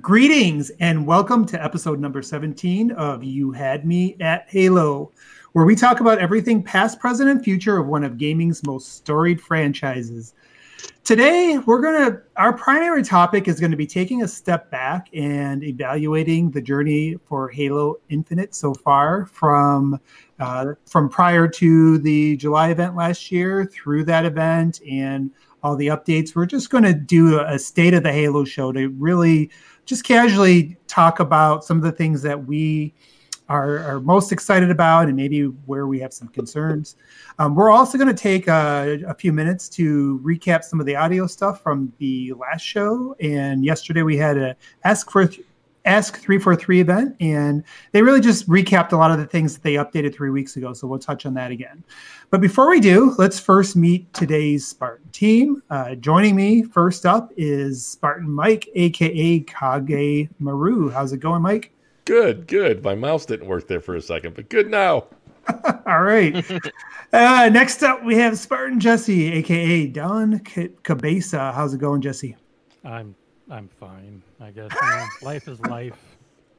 Greetings and welcome to episode number 17 of You Had Me at Halo, where we talk about everything past, present, and future of one of gaming's most storied franchises. Today, we're going to, our primary topic is going to be taking a step back and evaluating the journey for Halo Infinite so far from uh, from prior to the July event last year through that event and all the updates. We're just going to do a state of the Halo show to really just casually talk about some of the things that we are, are most excited about and maybe where we have some concerns. Um, we're also going to take a, a, few minutes to recap some of the audio stuff from the last show. And yesterday we had a ask for Ask 343 event, and they really just recapped a lot of the things that they updated three weeks ago. So we'll touch on that again. But before we do, let's first meet today's Spartan team. Uh, joining me first up is Spartan Mike, aka Kage Maru. How's it going, Mike? Good, good. My mouse didn't work there for a second, but good now. All right. uh, next up, we have Spartan Jesse, aka Don Cabeza. How's it going, Jesse? I'm I'm fine, I guess. You know, life is life.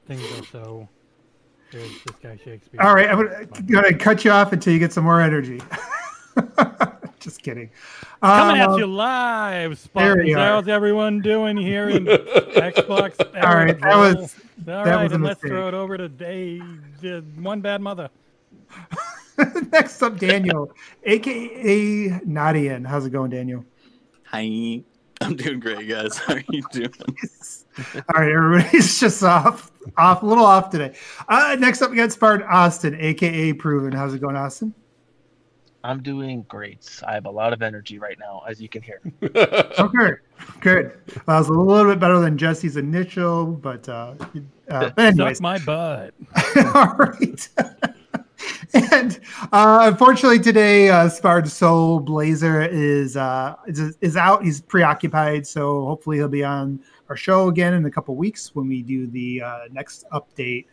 Things are so. There's this guy Shakespeare. All right, I'm gonna, gonna cut you off until you get some more energy. Just kidding. Coming um, at you live, Spartans. How's everyone doing here in Xbox? All right, that was. All that right, was and let's throw it over to Dave, one bad mother. Next up, Daniel, aka Nadian. How's it going, Daniel? Hi. I'm doing great, guys. How are you doing? All right, everybody's just off, off, a little off today. Uh, next up, we got Spartan Austin, aka Proven. How's it going, Austin? I'm doing great. I have a lot of energy right now, as you can hear. okay, good. Well, was a little bit better than Jesse's initial, but uh, uh but anyways, Suck my butt. All right. and uh, unfortunately today, uh, Soul Blazer is, uh, is is out. He's preoccupied, so hopefully he'll be on our show again in a couple weeks when we do the uh, next update.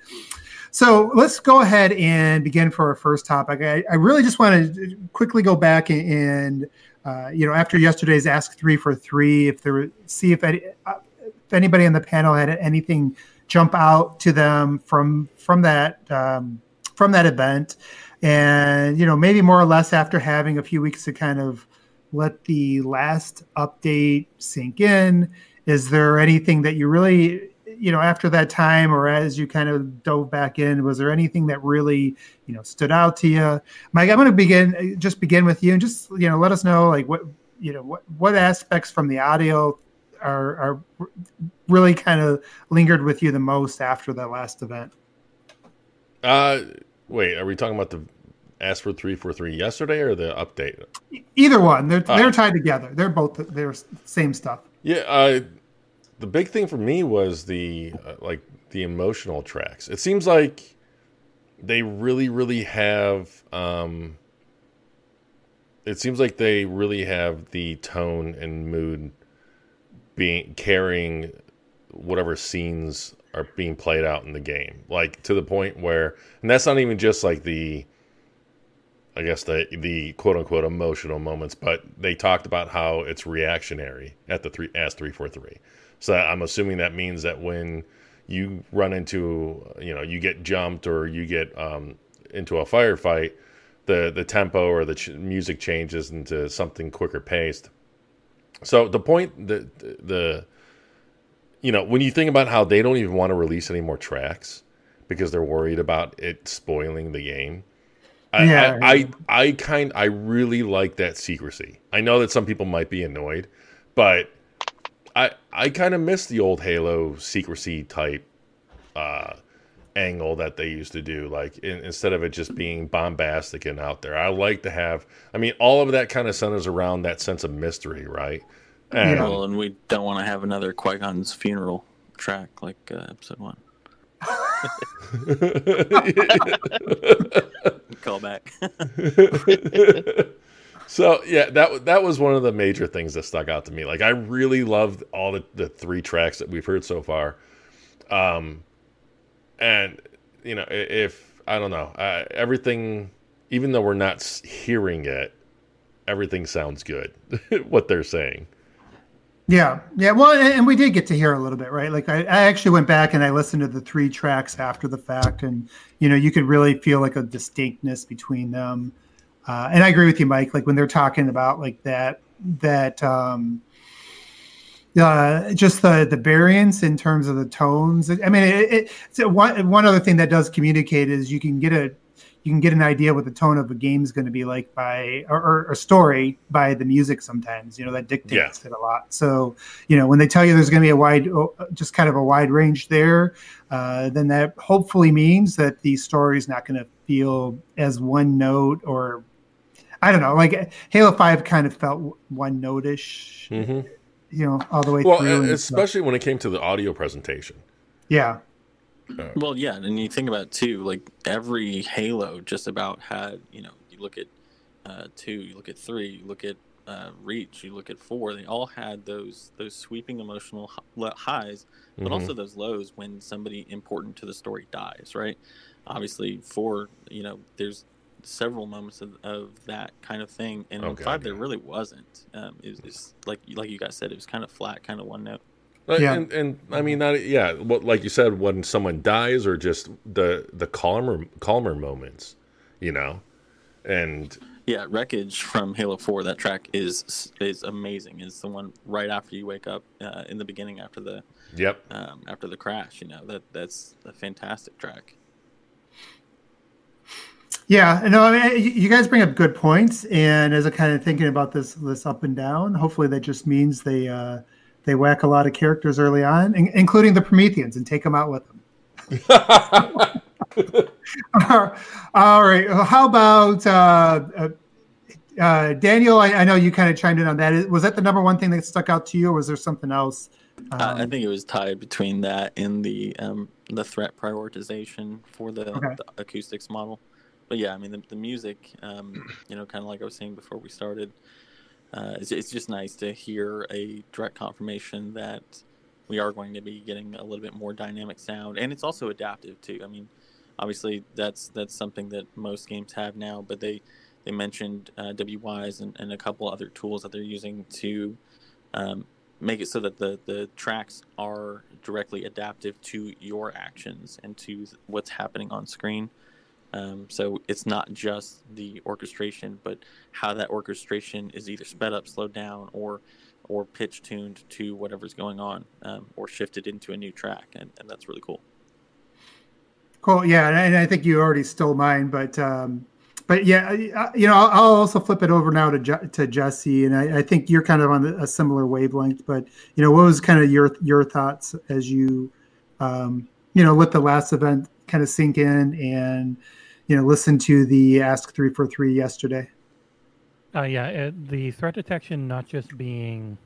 So let's go ahead and begin for our first topic. I, I really just want to quickly go back and, uh, you know, after yesterday's Ask Three Four Three, if there see if, any, uh, if anybody on the panel had anything jump out to them from from that. Um, from that event. And you know maybe more or less after having a few weeks to kind of let the last update sink in is there anything that you really you know after that time or as you kind of dove back in was there anything that really you know stood out to you? Mike i'm going to begin just begin with you and just you know let us know like what you know what what aspects from the audio are are really kind of lingered with you the most after that last event? Uh Wait, are we talking about the ask for three four three yesterday or the update? Either one. They're uh, they're tied together. They're both they're same stuff. Yeah. Uh, the big thing for me was the uh, like the emotional tracks. It seems like they really really have. Um, it seems like they really have the tone and mood being carrying whatever scenes are being played out in the game, like to the point where, and that's not even just like the, I guess the the quote unquote emotional moments, but they talked about how it's reactionary at the three as three four three. So I'm assuming that means that when you run into, you know, you get jumped or you get um, into a firefight, the the tempo or the ch- music changes into something quicker paced. So the point, the the you know, when you think about how they don't even want to release any more tracks because they're worried about it spoiling the game. I, yeah. I, I, I kind I really like that secrecy. I know that some people might be annoyed, but I I kind of miss the old Halo secrecy type uh, angle that they used to do. Like in, instead of it just being bombastic and out there, I like to have. I mean, all of that kind of centers around that sense of mystery, right? And, well, and we don't want to have another Qui Gon's funeral track like uh, episode one. Call back. so yeah, that that was one of the major things that stuck out to me. Like I really loved all the, the three tracks that we've heard so far. Um, and you know, if I don't know, uh, everything, even though we're not hearing it, everything sounds good. what they're saying. Yeah, yeah. Well, and, we did get to hear a little bit, right? Like I, I actually went back and I listened to the three tracks after the fact, and you know, you could really feel like a distinctness between them. Uh, and I agree with you, Mike. Like when they're talking about like that, that um, uh, just the the variance in terms of the tones. I mean, it, it, it's one one other thing that does communicate is you can get a you can get an idea what the tone of a game is going to be like by or, a story by the music. Sometimes you know that dictates Yeah. it a lot. So you know when they tell you there's going to be a wide, just kind of a wide range there, uh, then that hopefully means that the story is not going to feel as one note or I don't know. Like Halo Five kind of felt one notish, hmm you know, all the way Well, through. especially when it came to the audio presentation. yeah, Well, yeah, and you think about it too, like every Halo just about had, you know, you look at uh, two, you look at three, you look at uh, Reach, you look at four, they all had those those sweeping emotional highs, but Mhm. also those lows when somebody important to the story dies, right? Obviously, four, you know, there's several moments of, of that kind of thing, and Oh, in God, five there really wasn't. Um, it was it's like like you guys said, it was kind of flat, kind of one note. Uh, Yeah. And, and I mean, not, yeah, what like you said, when someone dies, or just the the calmer calmer moments, you know, and Yeah, wreckage from Halo Four. That track is is amazing. It's the one right after you wake up uh, in the beginning after the yep, um, after the crash. You know that that's a fantastic track. yeah. No, I mean, you- you guys bring up good points, and as I'm kind of thinking about this this up and down, hopefully that just means they uh, they whack a lot of characters early on, in- including the Prometheans, and take them out with them. All right. How about uh, uh, uh, Daniel? I, I know you kind of chimed in on that. Was that the number one thing that stuck out to you, or was there something else? I I Um, think it was tied between that and the um, the threat prioritization for the, Okay. the acoustics model. But yeah, I mean the, the music, um, you know, kind of like I was saying before we started, uh, it's, it's just nice to hear a direct confirmation that we are going to be getting a little bit more dynamic sound, and it's also adaptive too. I mean, obviously that's that's something that most games have now, but they they mentioned uh, Wwise and, and a couple other tools that they're using to um, make it so that the the tracks are directly adaptive to your actions and to what's happening on screen. Um, so it's not just the orchestration, but how that orchestration is either sped up, slowed down, or or pitch tuned to whatever's going on, um, or shifted into a new track, and, and that's really cool. Cool. Yeah, and I, think you already stole mine, but um, but yeah, you know, I'll, I'll also flip it over now to Je- to Jesse, and I, I think you're kind of on a similar wavelength. But you know, what was kind of your your thoughts as you um, you know let the last event kind of sink in and you know listen to the Ask Three Four Three yesterday? Uh, yeah, it, the threat detection not just being,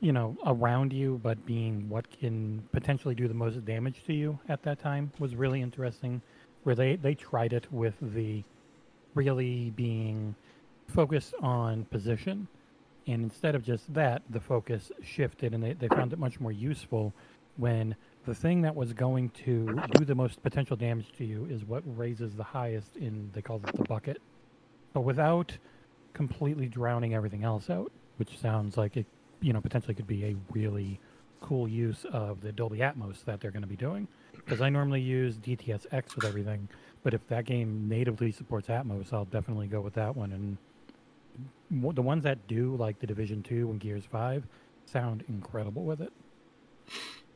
you know, around you, but being what can potentially do the most damage to you at that time was really interesting. Where they they tried it with the really being focused on position, and instead of just that, the focus shifted, and they, they found it much more useful when the thing that was going to do the most potential damage to you is what raises the highest in they call it the bucket. But without completely drowning everything else out, which sounds like it, you know, potentially could be a really cool use of the Dolby Atmos that they're going to be doing. Because I normally use DTSX with everything, but if that game natively supports Atmos, I'll definitely go with that one. And the ones that do, like the Division Two and Gears Five, sound incredible with it.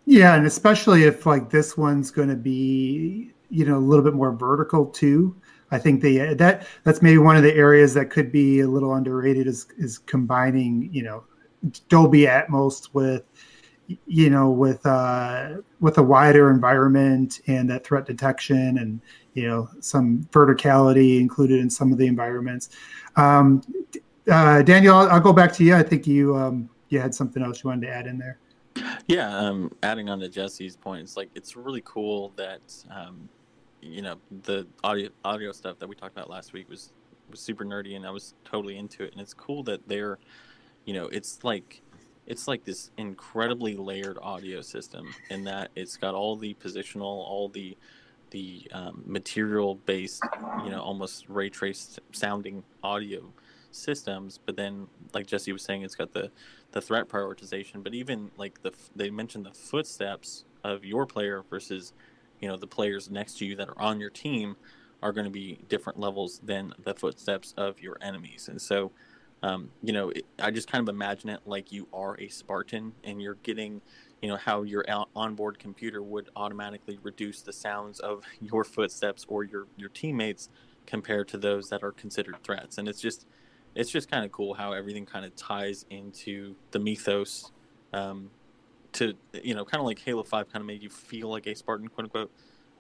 Yeah, and especially if like this one's going to be, you know, a little bit more vertical too. I think they that that's maybe one of the areas that could be a little underrated is is combining, you know, Dolby Atmos with, you know, with uh, with a wider environment and that threat detection and you know some verticality included in some of the environments. Um, uh, Daniel, I'll, I'll go back to you. I think you um, you had something else you wanted to add in there. Yeah, um, adding on to Jesse's point, it's like it's really cool that um, you know the audio audio stuff that we talked about last week was was super nerdy, and I was totally into it. And it's cool that they're, you know, it's like it's like this incredibly layered audio system in that it's got all the positional, all the the um, material based, you know, almost ray traced sounding audio systems, but then, like Jesse was saying, it's got the the threat prioritization. But even like the they mentioned the footsteps of your player versus you know the players next to you that are on your team are going to be different levels than the footsteps of your enemies, and so. Um, you know, it, I just kind of imagine it like you are a Spartan and you're getting you know how your onboard computer would automatically reduce the sounds of your footsteps or your your teammates compared to those that are considered threats and it's just it's just kind of cool how everything kind of ties into the mythos um, to you know kind of like halo 5 kind of made you feel like a spartan quote unquote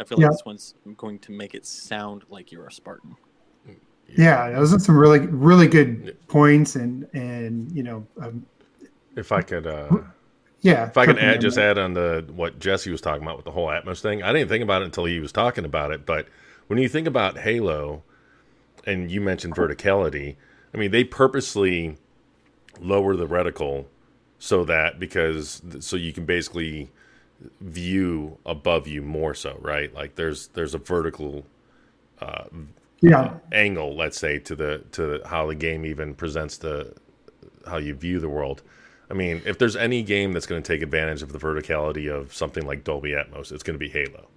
i feel like this one's going to make it sound like you're a spartan yeah, those are some really really good points and and you know um, if i could uh yeah. If I can add, just add on the what Jesse was talking about with the whole Atmos thing. I didn't think about it until he was talking about it. But when you think about Halo, and you mentioned verticality, I mean they purposely lower the reticle so that because so you can basically view above you more so, right? Like there's there's a vertical uh, yeah angle, let's say, to the to how the game even presents the how you view the world. I mean, if there's any game that's going to take advantage of the verticality of something like Dolby Atmos, it's going to be Halo.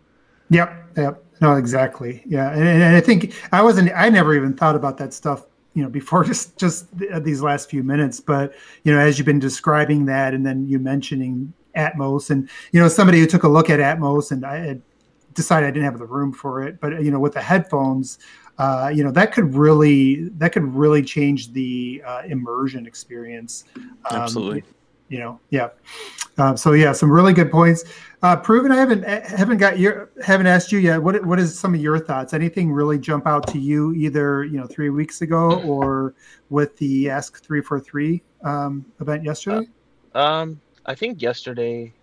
Yep, yep. No, exactly. Yeah, and, and I think I wasn't. I never even thought about that stuff, you know, before just just these last few minutes. But you know, as you've been describing that, and then you mentioning Atmos, and you know, somebody who took a look at Atmos, and I had decided I didn't have the room for it, but you know, with the headphones, uh, you know that could really that could really change the uh, immersion experience. Um, Absolutely. You know, yeah. Uh, so yeah, some really good points. Uh, proven. I haven't haven't got your haven't asked you yet. What what is some of your thoughts? Anything really jump out to you either you know three weeks ago or with the Ask Three Four Three um, event yesterday? Uh, um, I think yesterday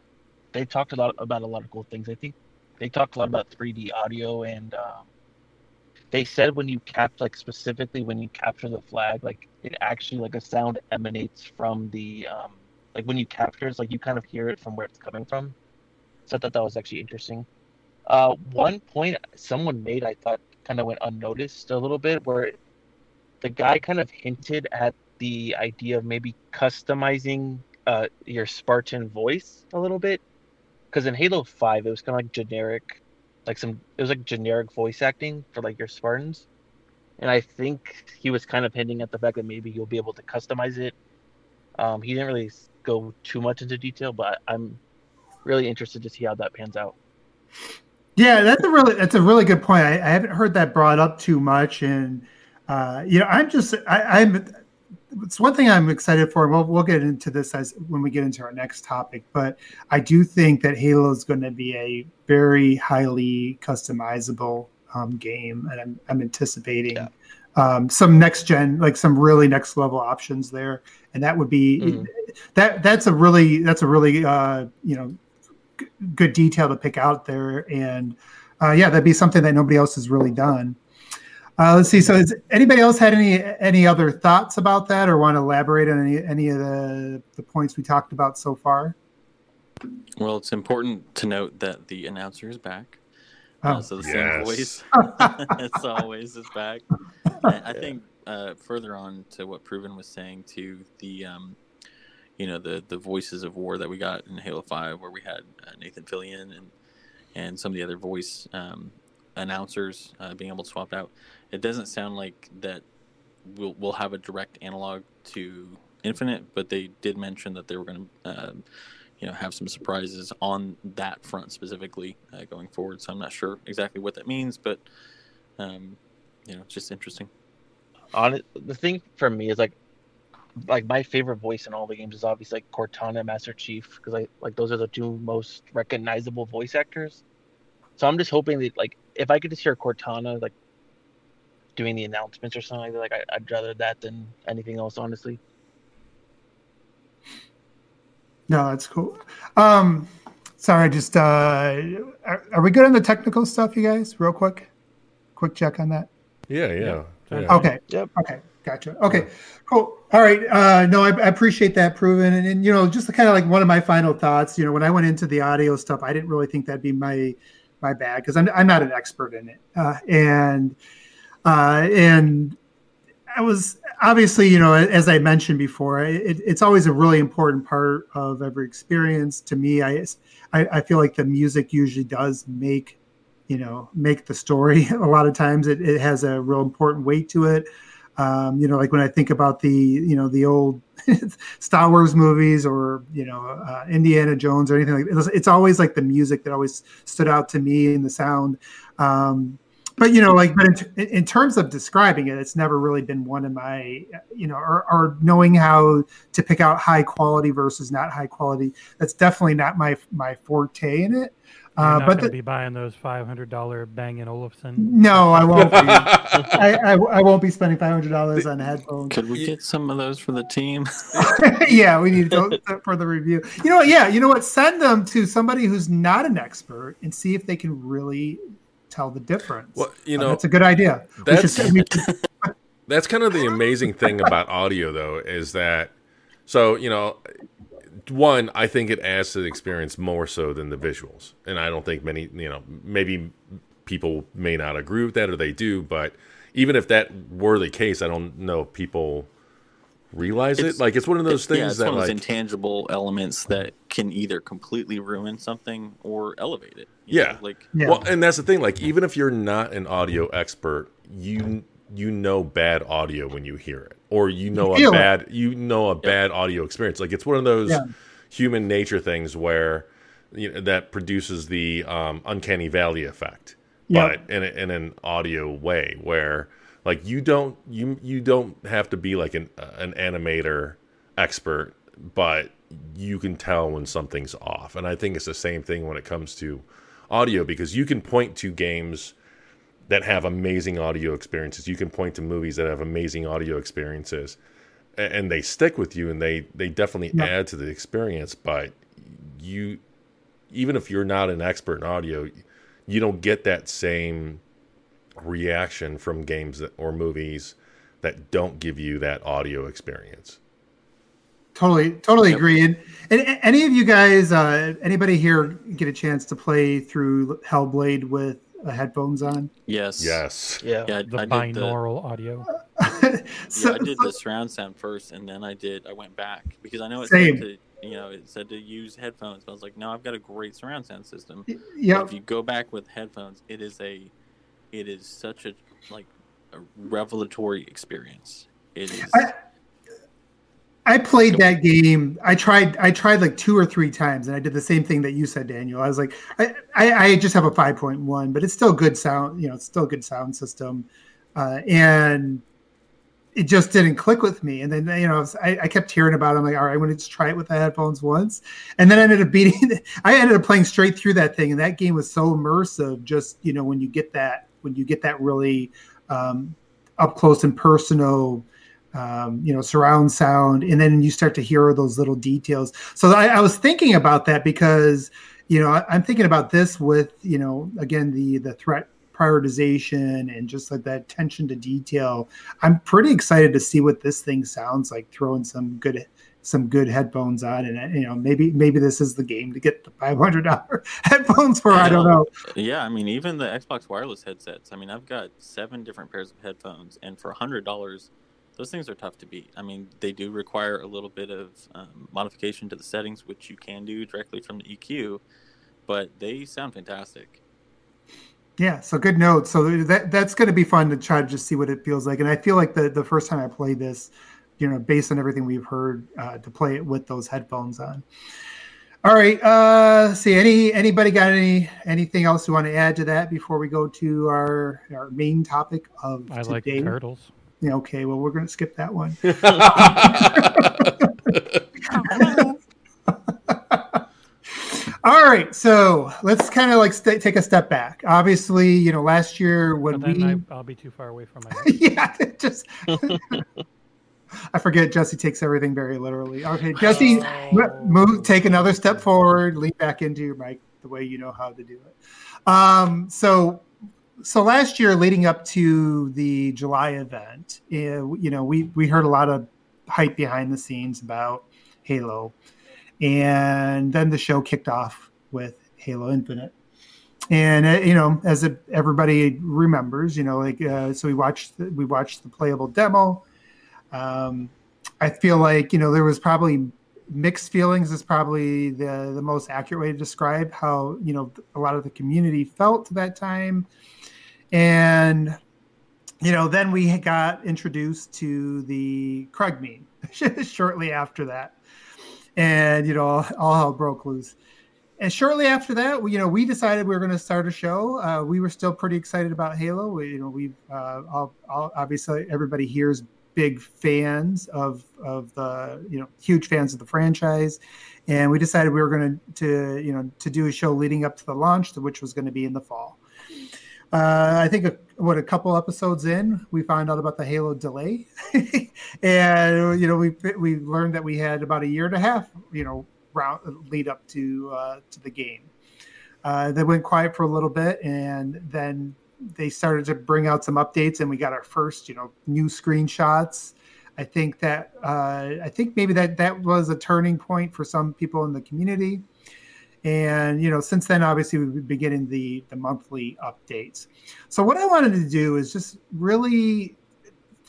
they talked a lot about a lot of cool things. I think they talked a lot about 3D audio and um, they said when you cap like specifically when you capture the flag, like it actually like a sound emanates from the um like when you capture it's like you kind of hear it from where it's coming from. So I thought that was actually interesting. Uh, one point someone made I thought kind of went unnoticed a little bit where the guy kind of hinted at the idea of maybe customizing uh, your Spartan voice a little bit. Because in Halo 5, it was kind of like generic like some it was like generic voice acting for like your Spartans. And I think he was kind of hinting at the fact that maybe you'll be able to customize it. Um, he didn't really go too much into detail, but I'm really interested to see how that pans out. Yeah, that's a really that's a really good point. I, I haven't heard that brought up too much, and uh, you know, I'm just I, I'm it's one thing I'm excited for. We'll we'll get into this as when we get into our next topic, but I do think that Halo is going to be a very highly customizable um, game, and I'm I'm anticipating yeah. um, some next gen, like some really next level options there, and that would be mm-hmm. that that's a really that's a really uh, you know g- good detail to pick out there, and uh, yeah, that'd be something that nobody else has really done. Uh, let's see. So, has anybody else had any any other thoughts about that, or want to elaborate on any any of the the points we talked about so far? Well, it's important to note that the announcer is back. Oh. Uh, so the yes. same voice, as always, is back. And I think uh, further on to what Proven was saying to the, um, you know, the the voices of war that we got in Halo Five, where we had uh, Nathan Fillion and and some of the other voice um, announcers uh, being able to swap out. It doesn't sound like that we'll we'll have a direct analog to Infinite, but they did mention that they were going to, uh, you know, have some surprises on that front specifically uh, going forward. So I'm not sure exactly what that means, but um, you know, it's just interesting. On the thing for me is like, like my favorite voice in all the games is obviously like Cortana, Master Chief, because I like those are the two most recognizable voice actors. So I'm just hoping that like if I could just hear Cortana like doing the announcements or something like that, like I, would rather that than anything else, honestly. No, that's cool. Um, sorry, just uh, are, are we good on the technical stuff, you guys? Real quick, quick check on that. Yeah, yeah. yeah. Okay. Yep. Okay. Gotcha. Okay. Cool. All right. Uh, no, I, I appreciate that proven. And, and, you know, just kind of like one of my final thoughts, you know, when I went into the audio stuff, I didn't really think that'd be my my bag because I'm I'm not an expert in it, uh, and uh, and I was obviously, you know, as I mentioned before, it, it's always a really important part of every experience. To me, I, I, I feel like the music usually does make, you know, make the story. A lot of times, it, it has a real important weight to it. Um, you know, like when I think about the, you know, the old Star Wars movies or you know uh, Indiana Jones or anything like. It's, it's, always like the music that always stood out to me and the sound. Um, but you know, like, but in, in, terms of describing it, it's never really been one of my, you know, or, or knowing how to pick out high quality versus not high quality. That's definitely not my my forte in it. You're uh, not but the, be buying those five hundred dollar Bang and Olufsen. No, I won't. Be. I, I, I won't be spending five hundred dollars on headphones. Could we get some of those for the team? yeah, we need those for the review. You know what? Yeah, you know what? Send them to somebody who's not an expert and see if they can really tell the difference. Well, you uh, know, uh, that's a good idea. That's should, that's kind of the amazing thing about audio, though, is that so you know one, I think it adds to the experience more so than the visuals, and I don't think many, you know, maybe people may not agree with that or they do, but even if that were the case, I don't know if people realize it's, it. Like it's one of those things yeah, it's that one of those like, intangible elements that can either completely ruin something or elevate it. Yeah, know? like yeah. well, and that's the thing. Like even if you're not an audio expert, you you know bad audio when you hear it or you know you a bad it. you know a bad audio experience like it's one of those yeah. human nature things where you know that produces the um, uncanny valley effect but in, a, in an audio way where like you don't you you don't have to be like an uh, an animator expert but you can tell when something's off and i think it's the same thing when it comes to audio because you can point to games that have amazing audio experiences. You can point to movies that have amazing audio experiences, and they stick with you, and they they definitely yeah. add to the experience. But you, even if you're not an expert in audio, you don't get that same reaction from games that, or movies that don't give you that audio experience. Totally, totally yep. agree. And, and, any of you guys, uh, anybody here, get a chance to play through Hellblade with headphones on? Yes. Yes. Yeah. yeah the I binaural the, audio. so, yeah, I did the surround sound first, and then I did. I went back because I know it same. said to you know it said to use headphones, but I was like, no, I've got a great surround sound system. Yeah. If you go back with headphones, it is a, it is such a like a revelatory experience. It is. I, I played that game. I tried. I tried like two or three times, and I did the same thing that you said, Daniel. I was like, I, I, I just have a five point one, but it's still good sound. You know, it's still a good sound system, uh, and it just didn't click with me. And then you know, I, I kept hearing about. it. I'm like, all right, I'm going to just try it with the headphones once, and then I ended up beating. I ended up playing straight through that thing, and that game was so immersive. Just you know, when you get that, when you get that really um, up close and personal um, you know, surround sound, and then you start to hear those little details. So I, I was thinking about that because, you know, I, am thinking about this with, you know, again the the threat prioritization and just like that attention to detail. I'm pretty excited to see what this thing sounds like. Throwing some good some good headphones on and you know maybe maybe this is the game to get the $500 headphones for i don't know yeah i mean even the xbox wireless headsets i mean i've got seven different pairs of headphones and for $100 those things are tough to beat. I mean, they do require a little bit of um, modification to the settings, which you can do directly from the EQ, but they sound fantastic. Yeah, so good note. So that that's going to be fun to try to just see what it feels like. And I feel like the the first time I played this, you know, based on everything we've heard, uh, to play it with those headphones on. All right. Uh, see any anybody got any anything else you want to add to that before we go to our our main topic of I today? like turtles okay, well, we're going to skip that one. All right, so let's kind of like st- take a step back. Obviously, you know, last year when we, I, will be too far away from my. yeah, just. I forget. Jesse takes everything very literally. Okay, Jesse, oh. move, take another step forward, lean back into your mic the way you know how to do it. Um, so so last year, leading up to the July event, uh, you know, we we heard a lot of hype behind the scenes about Halo, and then the show kicked off with Halo Infinite. And uh, you know, as everybody remembers, you know, like uh, so we watched the, we watched the playable demo. Um, I feel like you know there was probably mixed feelings is probably the the most accurate way to describe how you know a lot of the community felt that time, and you know then we got introduced to the Craig meme shortly after that, and you know all, hell broke loose and shortly after that, we, you know, we decided we were going to start a show. Uh, we were still pretty excited about Halo. We, you know, we uh, obviously everybody here is big fans of of the you know huge fans of the franchise, and we decided we were going to to you know to do a show leading up to the launch, which was going to be in the fall. Uh, I think a, what a couple episodes in, we found out about the Halo delay, and you know we we learned that we had about a year and a half, you know, round lead up to uh, to the game. Uh, they went quiet for a little bit, and then they started to bring out some updates, and we got our first, you know, new screenshots. I think that uh, I think maybe that that was a turning point for some people in the community. And you know, since then, obviously, we've been getting the the monthly updates. So what I wanted to do is just really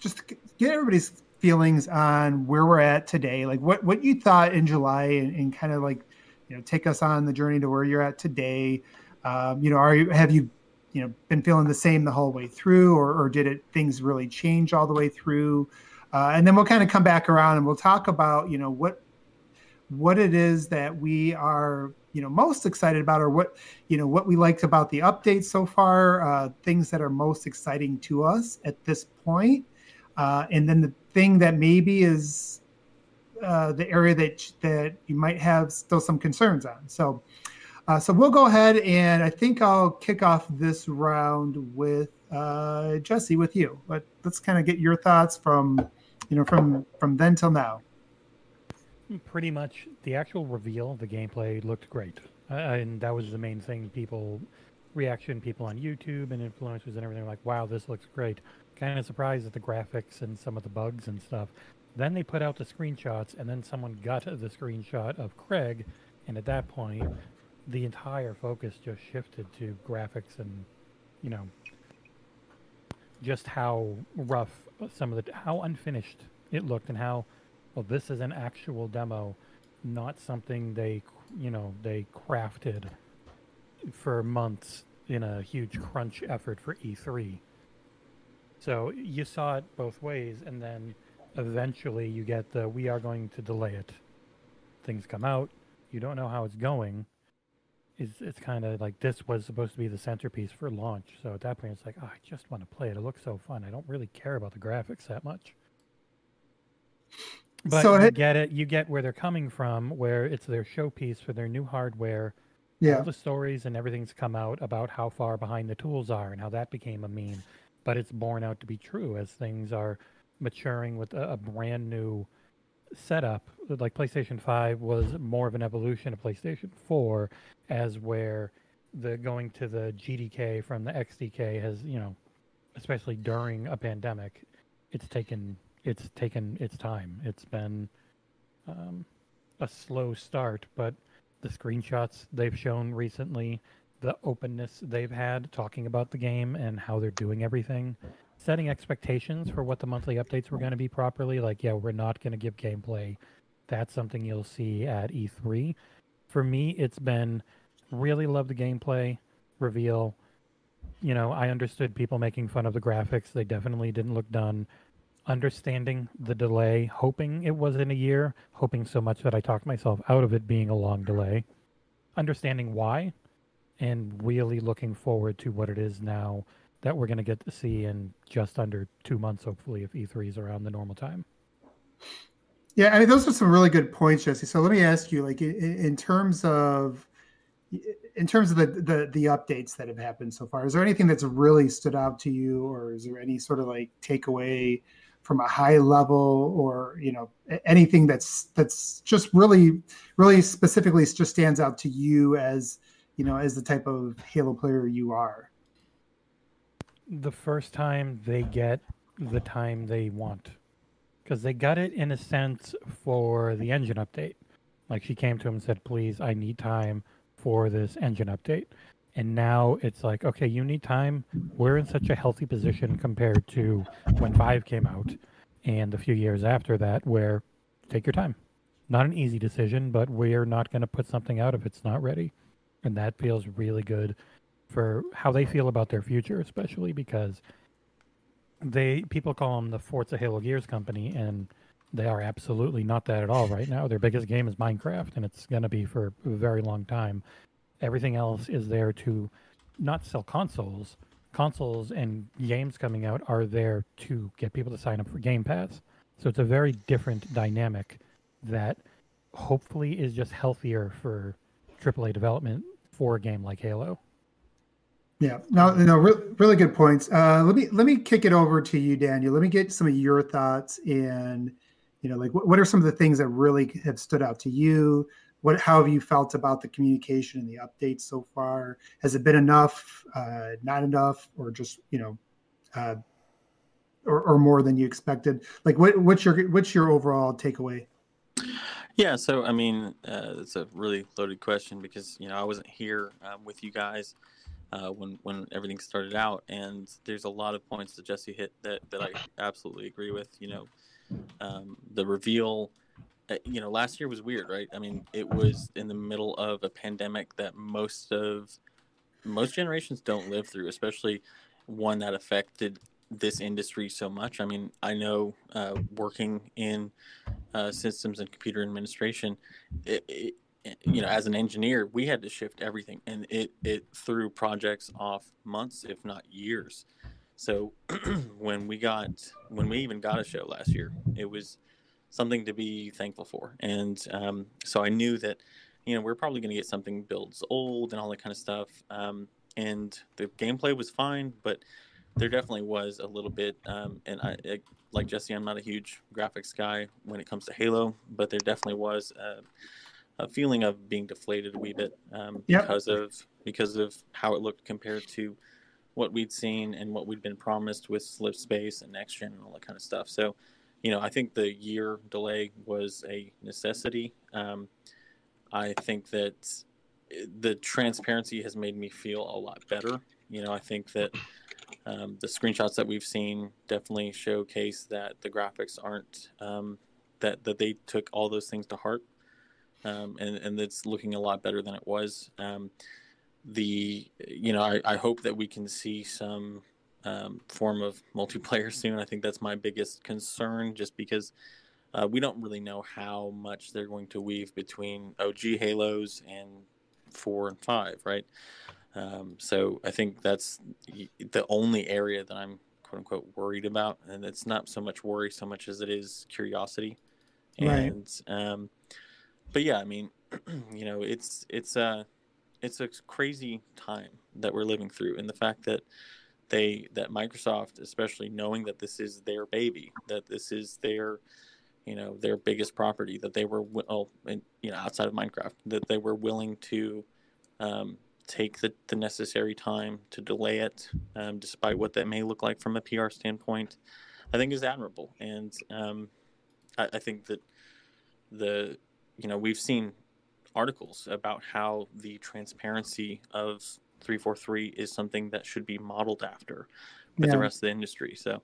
just get everybody's feelings on where we're at today. Like what what you thought in July, and, and kind of like you know take us on the journey to where you're at today. Um, you know, are you have you you know been feeling the same the whole way through, or, or did it things really change all the way through? Uh, and then we'll kind of come back around and we'll talk about you know what what it is that we are you know most excited about or what you know what we liked about the updates so far uh, things that are most exciting to us at this point uh, and then the thing that maybe is uh, the area that that you might have still some concerns on. So, uh, so we'll go ahead and I think I'll kick off this round with uh, Jesse with you. But let's kind of get your thoughts from you know from from then till now. Pretty much, the actual reveal, the gameplay looked great, uh, and that was the main thing. People reaction, people on YouTube and influencers and everything like, "Wow, this looks great." kind of surprised at the graphics and some of the bugs and stuff. Then they put out the screenshots, and then someone got the screenshot of Craig, and at that point, the entire focus just shifted to graphics and, you know, just how rough some of the how unfinished it looked, and how well this is an actual demo, not something they, you know, they crafted for months in a huge crunch effort for E3. So you saw it both ways, and then eventually you get the we are going to delay it. Things come out, you don't know how it's going. It's, it's kind of like this was supposed to be the centerpiece for launch. So at that point, it's like, oh, I just want to play it. It looks so fun. I don't really care about the graphics that much. But so you get it. You get where they're coming from, where it's their showpiece for their new hardware. Yeah. All the stories and everything's come out about how far behind the tools are and how that became a meme but it's borne out to be true as things are maturing with a, a brand new setup. Like PlayStation 5 was more of an evolution of PlayStation 4, as where the going to the GDK from the XDK has, you know, especially during a pandemic, it's taken it's taken its time. It's been um, a slow start, but the screenshots they've shown recently the openness they've had talking about the game and how they're doing everything, setting expectations for what the monthly updates were going to be properly. Like, yeah, we're not going to give gameplay. That's something you'll see at E3. For me, it's been really love the gameplay reveal. You know, I understood people making fun of the graphics. They definitely didn't look done. Understanding the delay, hoping it wasn't a year, hoping so much that I talked myself out of it being a long delay. Understanding why, and really looking forward to what it is now that we're going to get to see in just under two months, hopefully, if E3 is around the normal time. Yeah, I mean, those are some really good points, Jesse. So let me ask you, like, in, terms of in terms of the, the the updates that have happened so far, is there anything that's really stood out to you, or is there any sort of like takeaway from a high level, or you know, anything that's that's just really really specifically just stands out to you as you know, as the type of Halo player you are? The first time they get the time they want. Because they got it in a sense for the engine update. Like she came to him and said, please, I need time for this engine update. And now it's like, okay, you need time. We're in such a healthy position compared to when 5 came out. and a few years after that where take your time. Not an easy decision, but we're not going to put something out if it's not ready. And that feels really good for how they feel about their future, especially because they people call them the Forza Halo Gears company, and they are absolutely not that at all right now. Their biggest game is Minecraft, and it's going to be for a very long time. Everything else is there to not sell consoles. Consoles and games coming out are there to get people to sign up for Game Pass. So it's a very different dynamic that hopefully is just healthier for AAA development for a game like Halo. Yeah, no, no, re- really good points. Uh, let me let me kick it over to you, Daniel. Let me get some of your thoughts and you know, like what, what are some of the things that really have stood out to you? What how have you felt about the communication and the updates so far? Has it been enough, uh, not enough, or just you know, uh, or, or more than you expected? Like, what what's your what's your overall takeaway? Yeah, so I mean, uh, it's a really loaded question because you know I wasn't here um, with you guys uh, when when everything started out, and there's a lot of points that Jesse hit that that I absolutely agree with. You know, um, the reveal. Uh, you know, last year was weird, right? I mean, it was in the middle of a pandemic that most of most generations don't live through, especially one that affected this industry so much. I mean, I know uh, working in uh, systems and computer administration, it, it, you know, as an engineer, we had to shift everything, and it it threw projects off months, if not years. So when we got when we even got a show last year, it was something to be thankful for, and um, so I knew that you know we are probably going to get something builds old and all that kind of stuff. Um, and the gameplay was fine, but there definitely was a little bit, um, and I, I, like Jesse, I'm not a huge graphics guy when it comes to Halo, but there definitely was a, a feeling of being deflated a wee bit um, yep. because of because of how it looked compared to what we'd seen and what we'd been promised with Slip Space and Next Gen and all that kind of stuff. So, you know, I think the year delay was a necessity. Um, I think that the transparency has made me feel a lot better. You know, I think that um, the screenshots that we've seen definitely showcase that the graphics aren't um, that that they took all those things to heart, um, and and it's looking a lot better than it was. Um, the you know I, I hope that we can see some um, form of multiplayer soon. I think that's my biggest concern, just because uh, we don't really know how much they're going to weave between OG Halos and four and five, right? Um, so I think that's the only area that I'm quote unquote worried about, and it's not so much worry so much as it is curiosity. And right. um, but yeah, I mean, you know, it's it's a it's a crazy time that we're living through, and the fact that they that Microsoft, especially knowing that this is their baby, that this is their you know their biggest property, that they were well, and, you know outside of Minecraft, that they were willing to um, take the, the necessary time to delay it, um, despite what that may look like from a PR standpoint, I think is admirable. And um, I, I, think that the, you know, we've seen articles about how the transparency of 343 is something that should be modeled after with yeah. the rest of the industry. So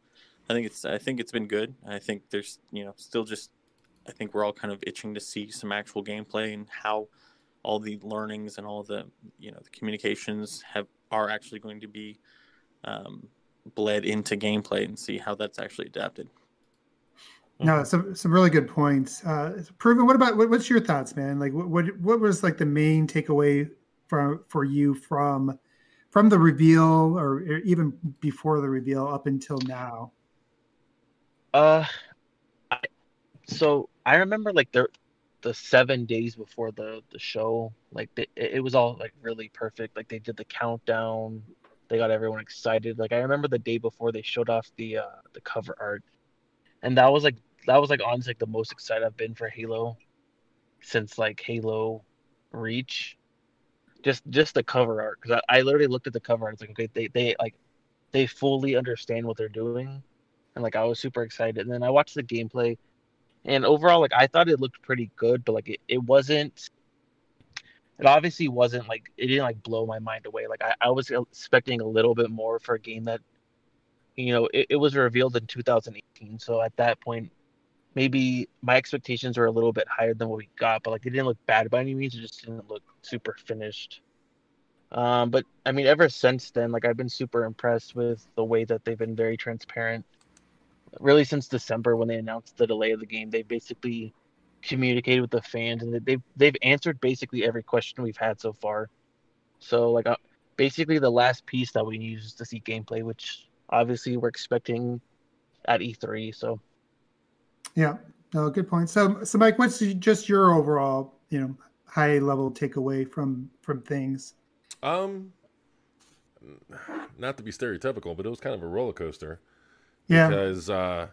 I think it's, I think it's been good. I think there's, you know, still just, I think we're all kind of itching to see some actual gameplay and how all the learnings and all the you know the communications have are actually going to be um, bled into gameplay and see how that's actually adapted. No, some some really good points. Uh, Proven. What about what, what's your thoughts, man? Like, what, what what was like the main takeaway for for you from from the reveal, or even before the reveal, up until now? Uh, I, so I remember like there the seven days before the the show like they, it was all like really perfect. Like they did the countdown. They got everyone excited. Like i remember the day before they showed off the uh the cover art. And that was like that was like honestly like the most excited i've been for halo since like halo reach just just the cover art because I, I literally looked at the cover art it's like okay they they like they fully understand what they're doing and like i was super excited and then i watched the gameplay and overall, like I thought it looked pretty good, but like it, it wasn't. It obviously wasn't like it didn't like blow my mind away. Like I, I was expecting a little bit more for a game that you know, it, it was revealed in 2018. So at that point, maybe my expectations were a little bit higher than what we got, but like it didn't look bad by any means. It just didn't look super finished. Um, but I mean, ever since then, like I've been super impressed with the way that they've been very transparent. Really, since December when they announced the delay of the game, they basically communicated with the fans, and they've they've answered basically every question we've had so far. So, like, uh, basically, the last piece that we need is to see gameplay, which obviously we're expecting at E3. So, yeah, no, good point. So, so Mike, what's just your overall, you know, high level takeaway from from things? Um, not to be stereotypical, but it was kind of a roller coaster. Yeah. Because, uh,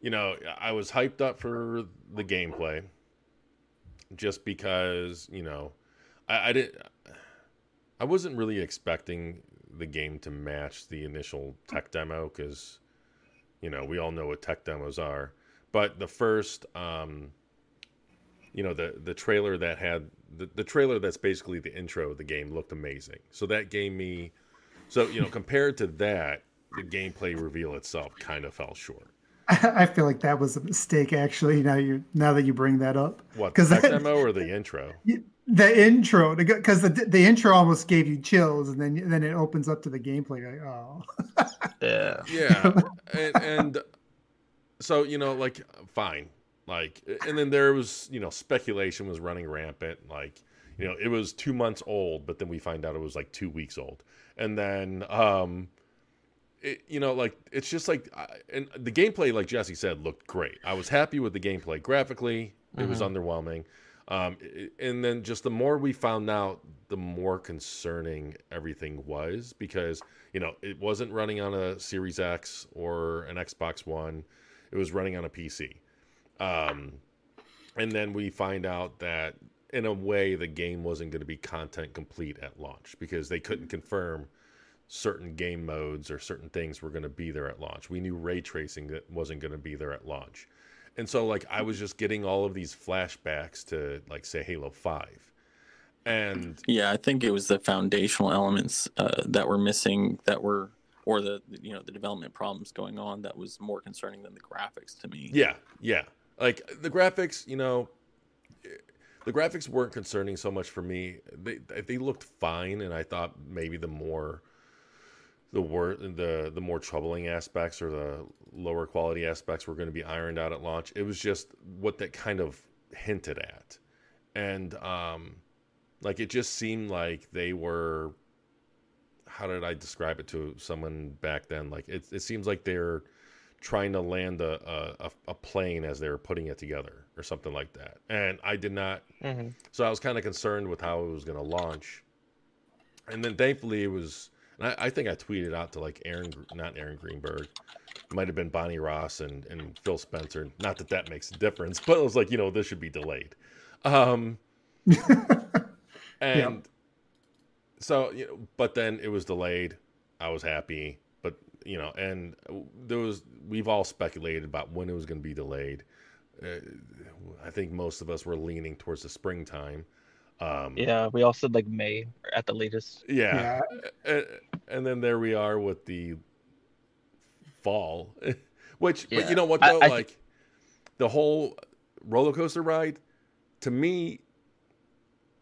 you know, I was hyped up for the gameplay just because, you know, I, I didn't, I wasn't really expecting the game to match the initial tech demo because, you know, we all know what tech demos are. But the first, um, you know, the the trailer that had the, the trailer that's basically the intro of the game looked amazing. So that gave me so you know, compared to that, the gameplay reveal itself kind of fell short. I feel like that was a mistake actually. Now you now that you bring that up, what the demo or the intro? The intro, because the the intro almost gave you chills, and then then it opens up to the gameplay. Like, oh, yeah, yeah, and, and so you know, like, fine, like, and then there was, you know, speculation was running rampant. Like, you know, it was two months old, but then we find out it was like two weeks old. And then, um, it, you know, like it's just like, and the gameplay, like Jesse said, looked great. I was happy with the gameplay graphically. It mm-hmm. was underwhelming. Um, and then just the more we found out, the more concerning everything was because you know it wasn't running on a Series X or an Xbox One; it was running on a PC. Um, and then we find out that in a way the game wasn't going to be content complete at launch because they couldn't confirm certain game modes or certain things were going to be there at launch. We knew ray tracing that wasn't going to be there at launch. And so like I was just getting all of these flashbacks to like say Halo 5. And yeah, I think it was the foundational elements uh, that were missing that were or the you know the development problems going on that was more concerning than the graphics to me. Yeah, yeah. Like the graphics, you know, the graphics weren't concerning so much for me. They they looked fine, and I thought maybe the more the wor- the the more troubling aspects or the lower quality aspects were going to be ironed out at launch. It was just what that kind of hinted at, and um, like it just seemed like they were. How did I describe it to someone back then? Like it, it seems like they're trying to land a, a, a plane as they were putting it together or something like that. And I did not. Mm-hmm. So I was kind of concerned with how it was going to launch. And then thankfully it was. I, I, think I tweeted out to like Aaron, not Aaron Greenberg. Might have been Bonnie Ross and, and Phil Spencer. Not that that makes a difference, but it was like, you know, this should be delayed. Um, and yep. So, you know, but then it was delayed. I was happy but you know, and there was we've all speculated about when it was going to be delayed. Uh, I think most of us were leaning towards the springtime. Um, yeah, we all said like May at the latest. Yeah, yeah. And, and, then there we are with the fall, which, yeah. but you know what though, I, I like th- the whole roller coaster ride. To me,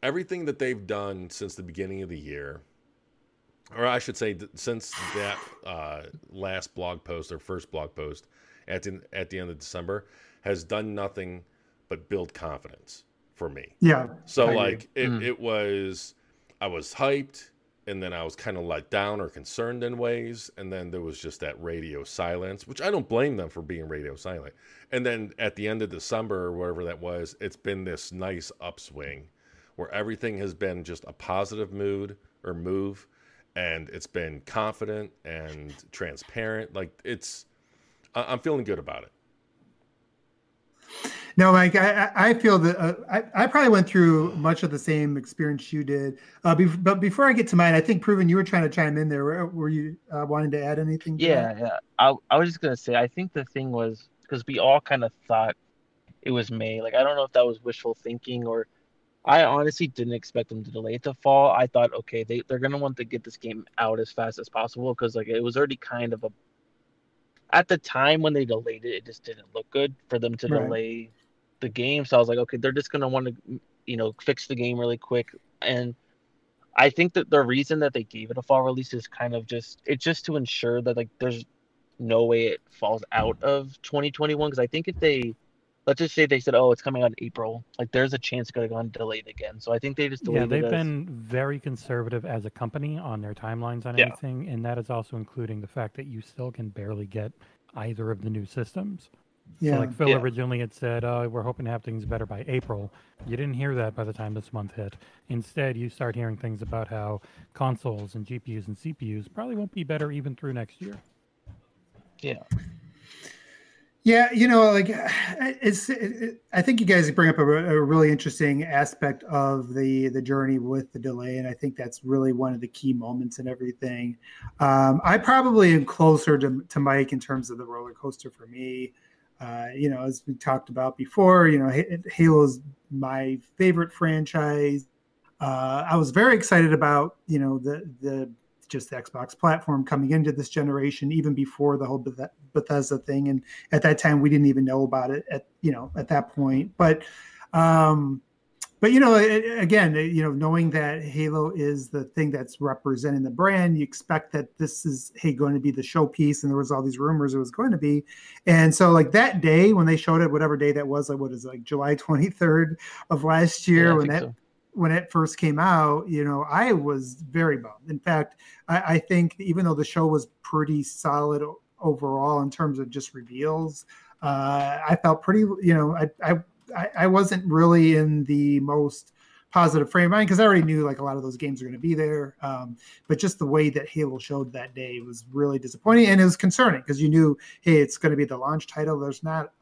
everything that they've done since the beginning of the year or I should say, since that uh, last blog post or first blog post at the, at the end of December, has done nothing but build confidence for me. Yeah. So I like it, mm. it was, I was hyped, and then I was kind of let down or concerned in ways, and then there was just that radio silence, which I don't blame them for being radio silent. And then at the end of December or whatever that was, it's been this nice upswing where everything has been just a positive mood or move and it's been confident and transparent. Like it's, I'm feeling good about it. No, Mike, I, I feel that uh, I, I probably went through much of the same experience you did. Uh, be, but before I get to mine, I think Proven, you were trying to chime in there. Were, were you uh, wanting to add anything? To yeah, that? yeah. I, I was just gonna say, I think the thing was because we all kind of thought it was May. Like I don't know if that was wishful thinking or I honestly didn't expect them to delay it to fall. I thought, okay, they, they're gonna want to get this game out as fast as possible because like it was already kind of a at the time when they delayed it, it just didn't look good for them to Right. delay the game. So I was like, okay, they're just gonna want to, you know, fix the game really quick. And I think that the reason that they gave it a fall release is kind of just it's just to ensure that like there's no way it falls out of 2021. Because I think if they let's just say they said, oh, it's coming out in April, like there's a chance it could have gone delayed again. So I think they just delayed yeah, they've as- been very conservative as a company on their timelines on Yeah. anything, and that is also including the fact that you still can barely get either of the new systems. Yeah. So like Phil Yeah. originally had said, "Oh, we're hoping to have things better by April." You didn't hear that by the time this month hit. Instead, you start hearing things about how consoles and GPUs and CPUs probably won't be better even through next year. yeah. Yeah, you know, like it's. It, I think you guys bring up a, a really interesting aspect of the the journey with the delay, and I think that's really one of the key moments in everything. Um, I probably am closer to to Mike in terms of the roller coaster for me. Uh, you know, as we talked about before, you know, Ha- Halo's my favorite franchise. Uh, I was very excited about you know the the just the Xbox platform coming into this generation, even before the whole Beth- Bethesda thing. And at that time, we didn't even know about it at you know at that point. But um, but you know, a- again, you know, knowing that Halo is the thing that's representing the brand, you expect that this is hey going to be the showpiece, and there was all these rumors it was going to be, and so like that day when they showed it, whatever day that was, like what is it, like July twenty third of last year Yeah, when that so. When it first came out, you know, I was very bummed. In fact, I, I think even though the show was pretty solid overall in terms of just reveals, uh, I felt pretty, you know, I, I, I- wasn't really in the most positive frame of mind because I already knew like a lot of those games are going to be there. Um, but just the way that Halo showed that day was really disappointing and it was concerning because you knew, hey, it's going to be the launch title. There's not,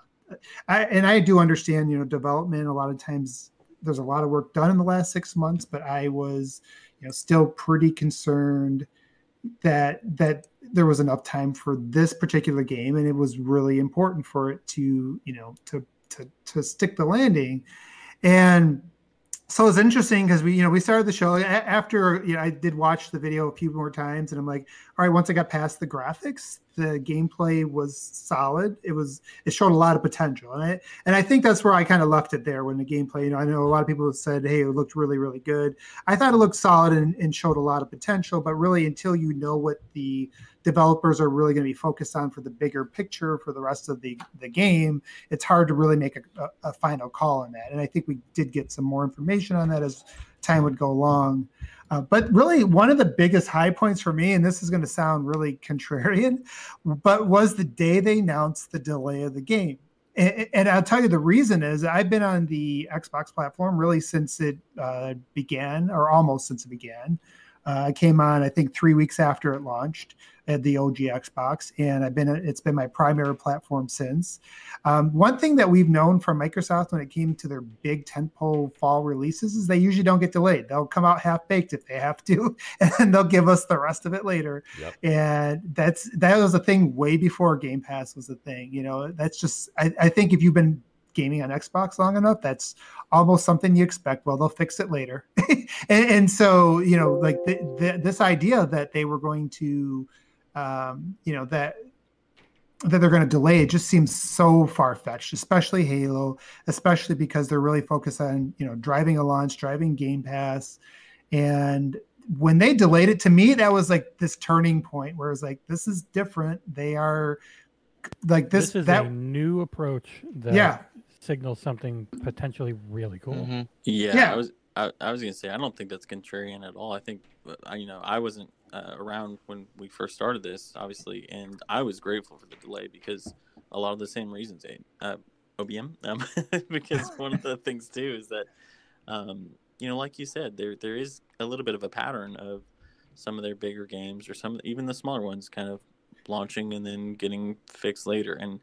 I, and I do understand, you know, development a lot of times there's a lot of work done in the last six months, but I was, you know, still pretty concerned that that there was enough time for this particular game, and it was really important for it to, you know, to to to stick the landing, and so it's interesting because we, you know, we started the show after, you know, I did watch the video a few more times, and I'm like, all right, once I got past the graphics, the gameplay was solid. It was, it showed a lot of potential, and I, and I think that's where I kind of left it there when the gameplay. You know, I know a lot of people said, "Hey, it looked really, really good." I thought it looked solid and, and showed a lot of potential, but really, until you know what the developers are really going to be focused on for the bigger picture for the rest of the the game, it's hard to really make a, a, a final call on that. And I think we did get some more information on that as time would go along. Uh, but really, one of the biggest high points for me, and this is going to sound really contrarian, but was the day they announced the delay of the game. And, I'll tell you the reason is I've been on the Xbox platform really since it uh, began, or almost since it began. Uh, I came on, I think, three weeks after it launched at the OG Xbox, and I've been it's been my primary platform since. Um, one thing that we've known from Microsoft when it came to their big tentpole fall releases is they usually don't get delayed. They'll come out half baked if they have to, and they'll give us the rest of it later. Yep. And that's that was a thing way before Game Pass was a thing. You know, that's just I, I think if you've been gaming on Xbox long enough, that's almost something you expect. Well, they'll fix it later, and, and so you know, like the, the, this idea that they were going to, um, you know, that that they're going to delay it just seems so far fetched, especially Halo, especially because they're really focused on you know driving a launch, driving Game Pass, and when they delayed it to me, that was like this turning point where it's like this is different. They are like this, This, is that a new approach that Yeah. Signals something potentially really cool. Mhm. Yeah, Yeah. I was I, I was gonna say I don't think that's contrarian at all. I think uh, I you know I wasn't uh, around when we first started this, obviously, and I was grateful for the delay because a lot of the same reasons. eh, Uh, OBM, um, because one of the things too is that um, you know, like you said, there there is a little bit of a pattern of some of their bigger games or some even the smaller ones kind of launching and then getting fixed later and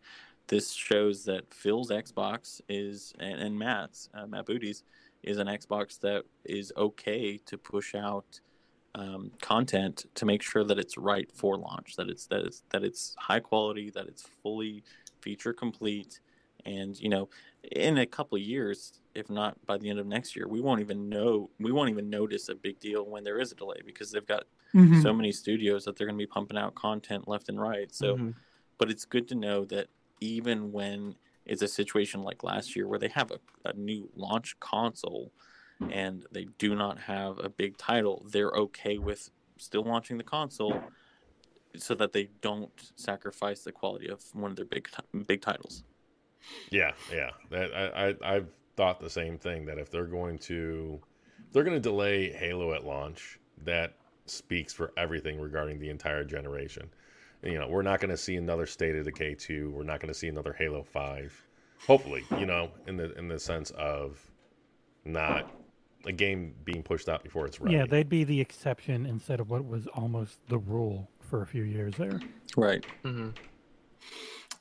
this shows that Phil's Xbox is and, and Matt's uh, Matt Booty's is an Xbox that is okay to push out um, content to make sure that it's right for launch, that it's that it's that it's high quality, that it's fully feature complete, and you know, in a couple of years, if not by the end of next year, we won't even know we won't even notice a big deal when there is a delay because they've got Mhm. so many studios that they're going to be pumping out content left and right. So Mhm. but it's good to know that even when it's a situation like last year where they have a, a new launch console and they do not have a big title, they're okay with still launching the console so that they don't sacrifice the quality of one of their big big titles. Yeah, yeah. I, I I've thought the same thing that if they're going to they're going to delay Halo at launch, that speaks for everything regarding the entire generation. And, you know, we're not going to see another State of Decay 2. We're not going to see another Halo 5. Hopefully, you know, in the in the sense of not a game being pushed out before it's ready. Yeah, they'd be the exception instead of what was almost the rule for a few years there. Right. Mm-hmm.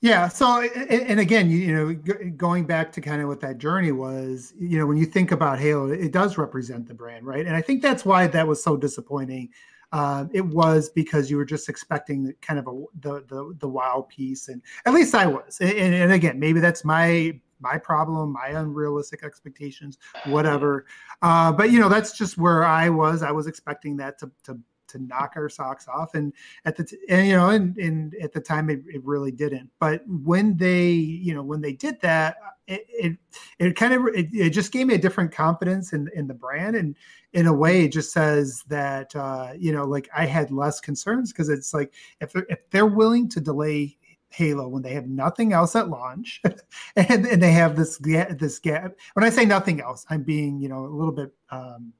Yeah. So, and, and again, you, you know, going back to kind of what that journey was, you know, when you think about Halo, it does represent the brand, right? And I think that's why that was so disappointing. Um, it was because you were just expecting kind of a the the the wow piece, and at least I was. And, and again, maybe that's my my problem, my unrealistic expectations, whatever. Uh, but you know, that's just where I was. I was expecting that to to to knock our socks off and at the t- and you know and, and at the time it, it really didn't but when they you know when they did that it it, it kind of it, it just gave me a different confidence in in the brand and in a way it just says that uh you know like i had less concerns because it's like if they're if they're willing to delay Halo when they have nothing else at launch, and, and they have this gap. This gap. When I say nothing else, I'm being you know a little bit um,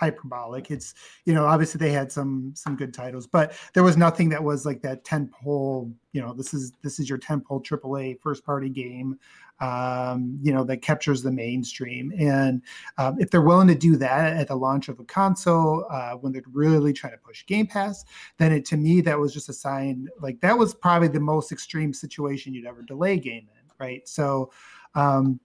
hyperbolic. It's you know obviously they had some some good titles, but there was nothing that was like that tentpole. You know this is this is your tentpole AAA first party game. Um, you know that captures the mainstream, and um, if they're willing to do that at the launch of a console uh, when they're really trying to push Game Pass, then it to me that was just a sign. Like that was probably the most extreme situation you'd ever delay game in, right? So. Um,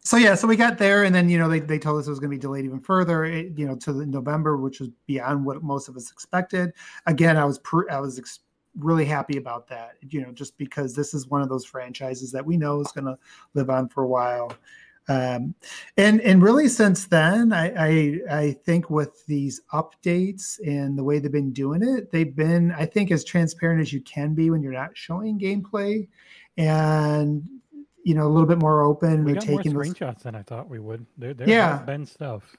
so yeah, so we got there, and then you know they, they told us it was going to be delayed even further, you know, to November, which was beyond what most of us expected. Again, I was pr- I was ex- really happy about that, you know, just because this is one of those franchises that we know is going to live on for a while. Um, and and really since then, I, I I think with these updates and the way they've been doing it, they've been I think as transparent as you can be when you're not showing gameplay, and you know a little bit more open. We We're got taking more those- screenshots than I thought we would. There, there Yeah. has been stuff.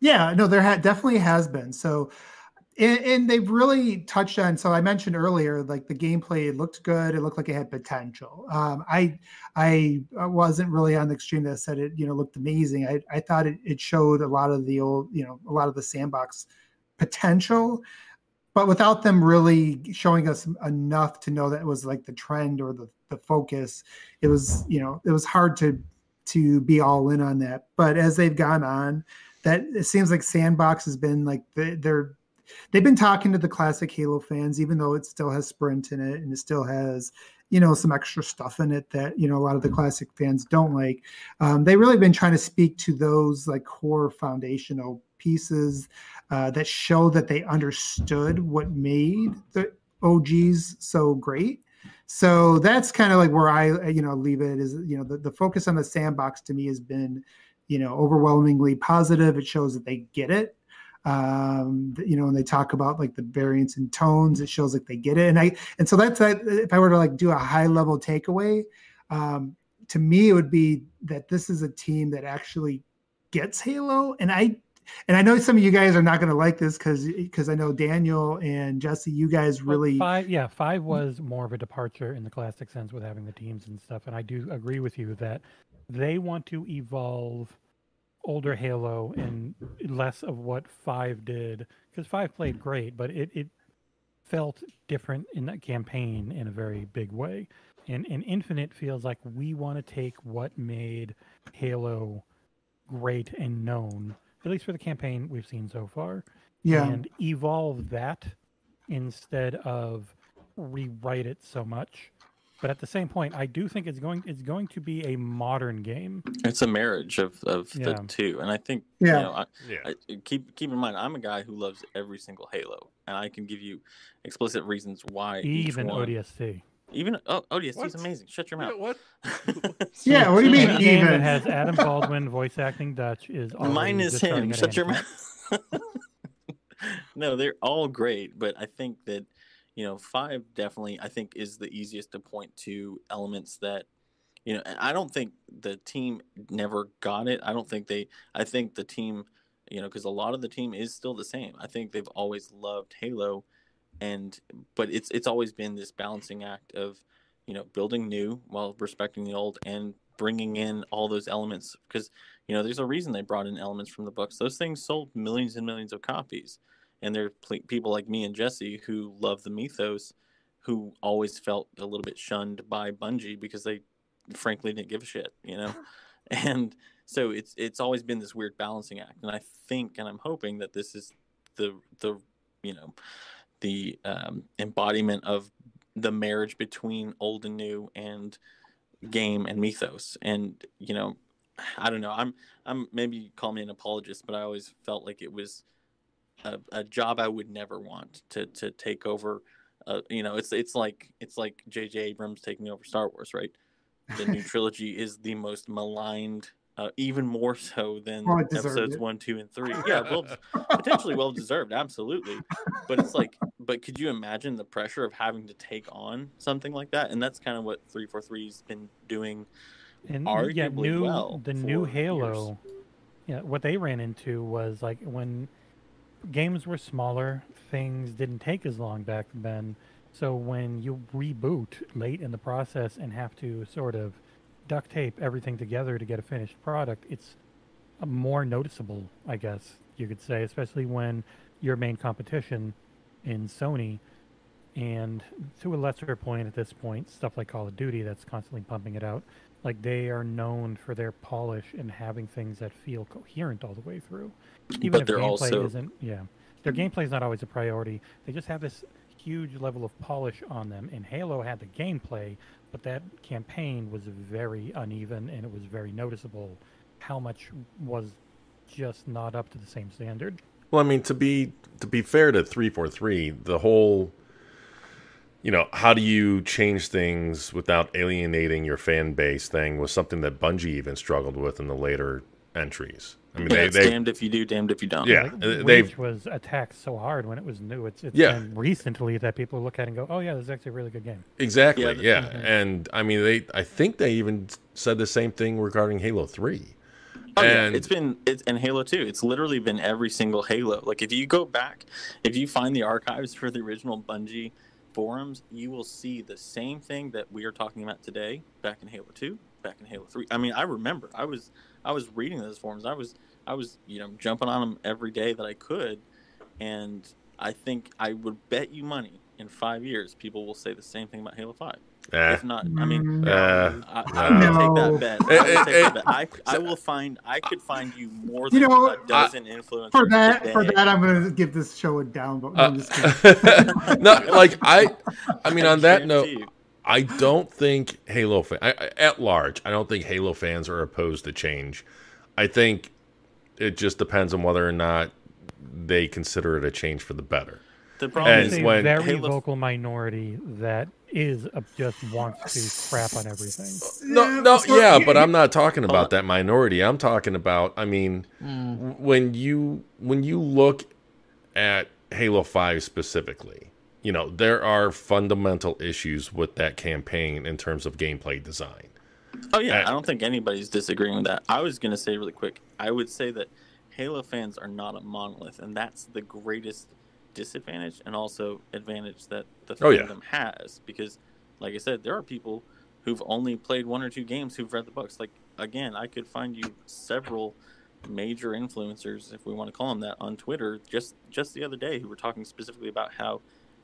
Yeah, no, there ha- definitely has been. So, and, and they've really touched on. So I mentioned earlier, like the gameplay, looked good. It looked like it had potential. Um, I I wasn't really on the extreme that said it, you know, looked amazing. I I thought it, it showed a lot of the old, you know, a lot of the sandbox potential, but without them really showing us enough to know that it was like the trend or the the focus. It was, you know, it was hard to to be all in on that. But as they've gone on, that it seems like Sandbox has been like the, they're they've been talking to the classic Halo fans, even though it still has Sprint in it and it still has you know some extra stuff in it that you know a lot of the classic fans don't like. Um, they really been trying to speak to those like core foundational pieces uh, that show that they understood what made the OGs so great. So that's kind of like where I, you know, leave it is, you know, the, the focus on the sandbox to me has been, you know, overwhelmingly positive. It shows that they get it. Um, you know, when they talk about like the variance in tones, it shows like they get it. And I, and so that's that. If I were to like do a high level takeaway, um, to me, it would be that this is a team that actually gets Halo. And I, and I know some of you guys are not going to like this because because I know Daniel and Jesse, you guys really five yeah five mm. was more of a departure in the classic sense with having the teams and stuff and i do agree with you that they want to evolve older halo and less of what five did because five played great but it, it felt different in that campaign in a very big way. And, and infinite feels like we want to take what made halo great and known at least for the campaign we've seen so far yeah and evolve that instead of rewrite it so much. But at the same point, I do think it's going it's going to be a modern game. It's a marriage of, of Yeah. the two, and I think Yeah. you know, I, Yeah. I, keep keep in mind, I'm a guy who loves every single Halo, and I can give you explicit reasons why. each Even one, ODST. Even oh, oh ODST is What? amazing. Shut your Yeah, mouth. what? Yeah, what do you mean Any game even? that has Adam Baldwin voice acting Dutch is Mine is him. Shut your mouth. no, they're all great, but I think that you know, five definitely I think is the easiest to point to elements that you know, I don't think the team never got it. I don't think they. I think the team, you know, because a lot of the team is still the same. I think they've always loved Halo, and but it's it's always been this balancing act of, you know, building new while respecting the old and bringing in all those elements because you know there's a reason they brought in elements from the books. Those things sold millions and millions of copies, and there are people like me and Jesse who love the mythos, who always felt a little bit shunned by Bungie because they frankly didn't give a shit, you know? and so it's it's always been this weird balancing act. And I think and I'm hoping that this is the the you know the um, embodiment of the marriage between old and new and game and mythos. And you know, I don't know. I'm I'm maybe call me an apologist, but I always felt like it was a, a job I would never want to to take over. Uh, you know, it's it's like it's like J.J. Abrams taking over Star Wars, right? the new trilogy is the most maligned, uh, even more so than well, episodes it. one, two, and three. Yeah, well, potentially well deserved, absolutely. But it's like, but could you imagine the pressure of having to take on something like that? And that's kind of what three four three's been doing. And arguably yeah, new well the new Halo. Years. Yeah, what they ran into was like when games were smaller, things didn't take as long back then so when you reboot late in the process and have to sort of duct tape everything together to get a finished product, it's more noticeable, I guess you could say, especially when your main competition in Sony and to a lesser point at this point, stuff like Call of Duty that's constantly pumping it out, like they are known for their polish and having things that feel coherent all the way through. Even but if gameplay also... isn't yeah. Their gameplay is not always a priority. They just have this huge level of polish on them. And Halo had the gameplay, but that campaign was very uneven and it was very noticeable how much was just not up to the same standard. Well, I mean, to be to be fair to 343, the whole you know, how do you change things without alienating your fan base thing was something that Bungie even struggled with in the later entries. I mean, yeah, they, they damned if you do, damned if you don't. Yeah, like, they was attacked so hard when it was new. It's it's yeah. been recently that people look at it and go, "Oh yeah, this is actually a really good game." Exactly. Yeah, yeah. Mm-hmm. and I mean, they I think they even said the same thing regarding Halo Three. Oh, and yeah. it's been it's and Halo 2. It's literally been every single Halo. Like if you go back, if you find the archives for the original Bungie forums, you will see the same thing that we are talking about today back in Halo 2, back in Halo 3. I mean, I remember I was I was reading those forums. I was I was you know jumping on them every day that I could, and I think I would bet you money in five years people will say the same thing about Halo Five. Eh. If not, I mean, eh. I, I no. take that bet. I, take that bet. I, I will find. I could find you more than you know, a dozen I, influencers for that. Today. For that, I'm going to give this show a down. But uh, no, like I, I mean, on that note. You. I don't think Halo fan, I, at large. I don't think Halo fans are opposed to change. I think it just depends on whether or not they consider it a change for the better. The problem and is a when very Halo... vocal minority that is a, just wants to crap on everything. No, no, yeah, but I'm not talking about that minority. I'm talking about. I mean, mm. when you when you look at Halo Five specifically, you know there are fundamental issues with that campaign in terms of gameplay design. Oh yeah, I don't think anybody's disagreeing with that. I was going to say really quick. I would say that Halo fans are not a monolith, and that's the greatest disadvantage and also advantage that the oh, fandom yeah. has. Because, like I said, there are people who've only played one or two games who've read the books. Like again, I could find you several major influencers, if we want to call them that, on Twitter just just the other day who were talking specifically about how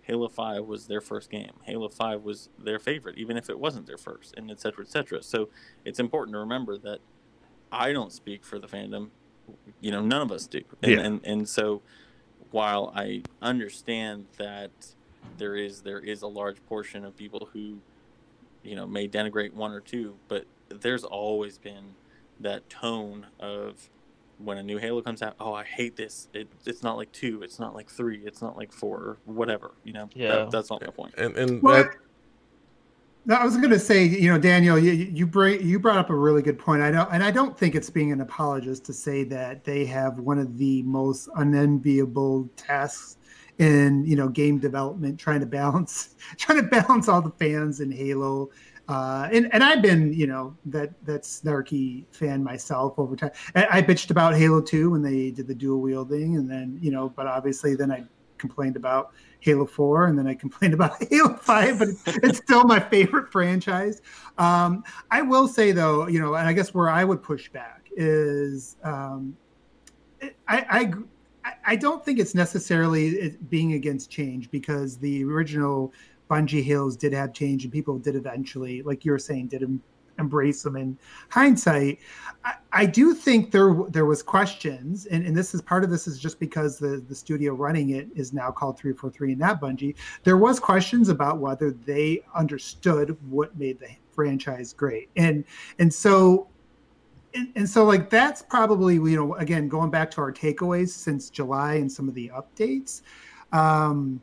Halo 5 was their first game. Halo 5 was their favorite, even if it wasn't their first, and et cetera, et cetera. So it's important to remember that I don't speak for the fandom. You know, none of us do. And, yeah. and, and so while I understand that there is there is a large portion of people who, you know, may denigrate one or two, but there's always been that tone of when a new Halo comes out, oh, I hate this. It, it's not like two. It's not like three. It's not like four. Whatever. You know. Yeah. That, that's not my point. And and well, that. No, I was going to say, you know, Daniel, you you, bring, you brought up a really good point. I know, and I don't think it's being an apologist to say that they have one of the most unenviable tasks in you know game development, trying to balance trying to balance all the fans in Halo. Uh, and and I've been you know that that snarky fan myself over time. I, I bitched about Halo Two when they did the dual wielding, and then you know, but obviously then I complained about Halo 4, and then I complained about Halo 5, but it's still my favorite franchise. Um, I will say, though, you know, and I guess where I would push back is um, I, I, I don't think it's necessarily being against change because the original Bungie Halos did have change, and people did eventually, like you were saying, did embrace them in hindsight. I, I, do think there there was questions, and, and this is part of this is just because the the studio running it is now called 343 and not Bungie. There was questions about whether they understood what made the franchise great, and and so. And, and so like that's probably you know again going back to our takeaways since july and some of the updates um,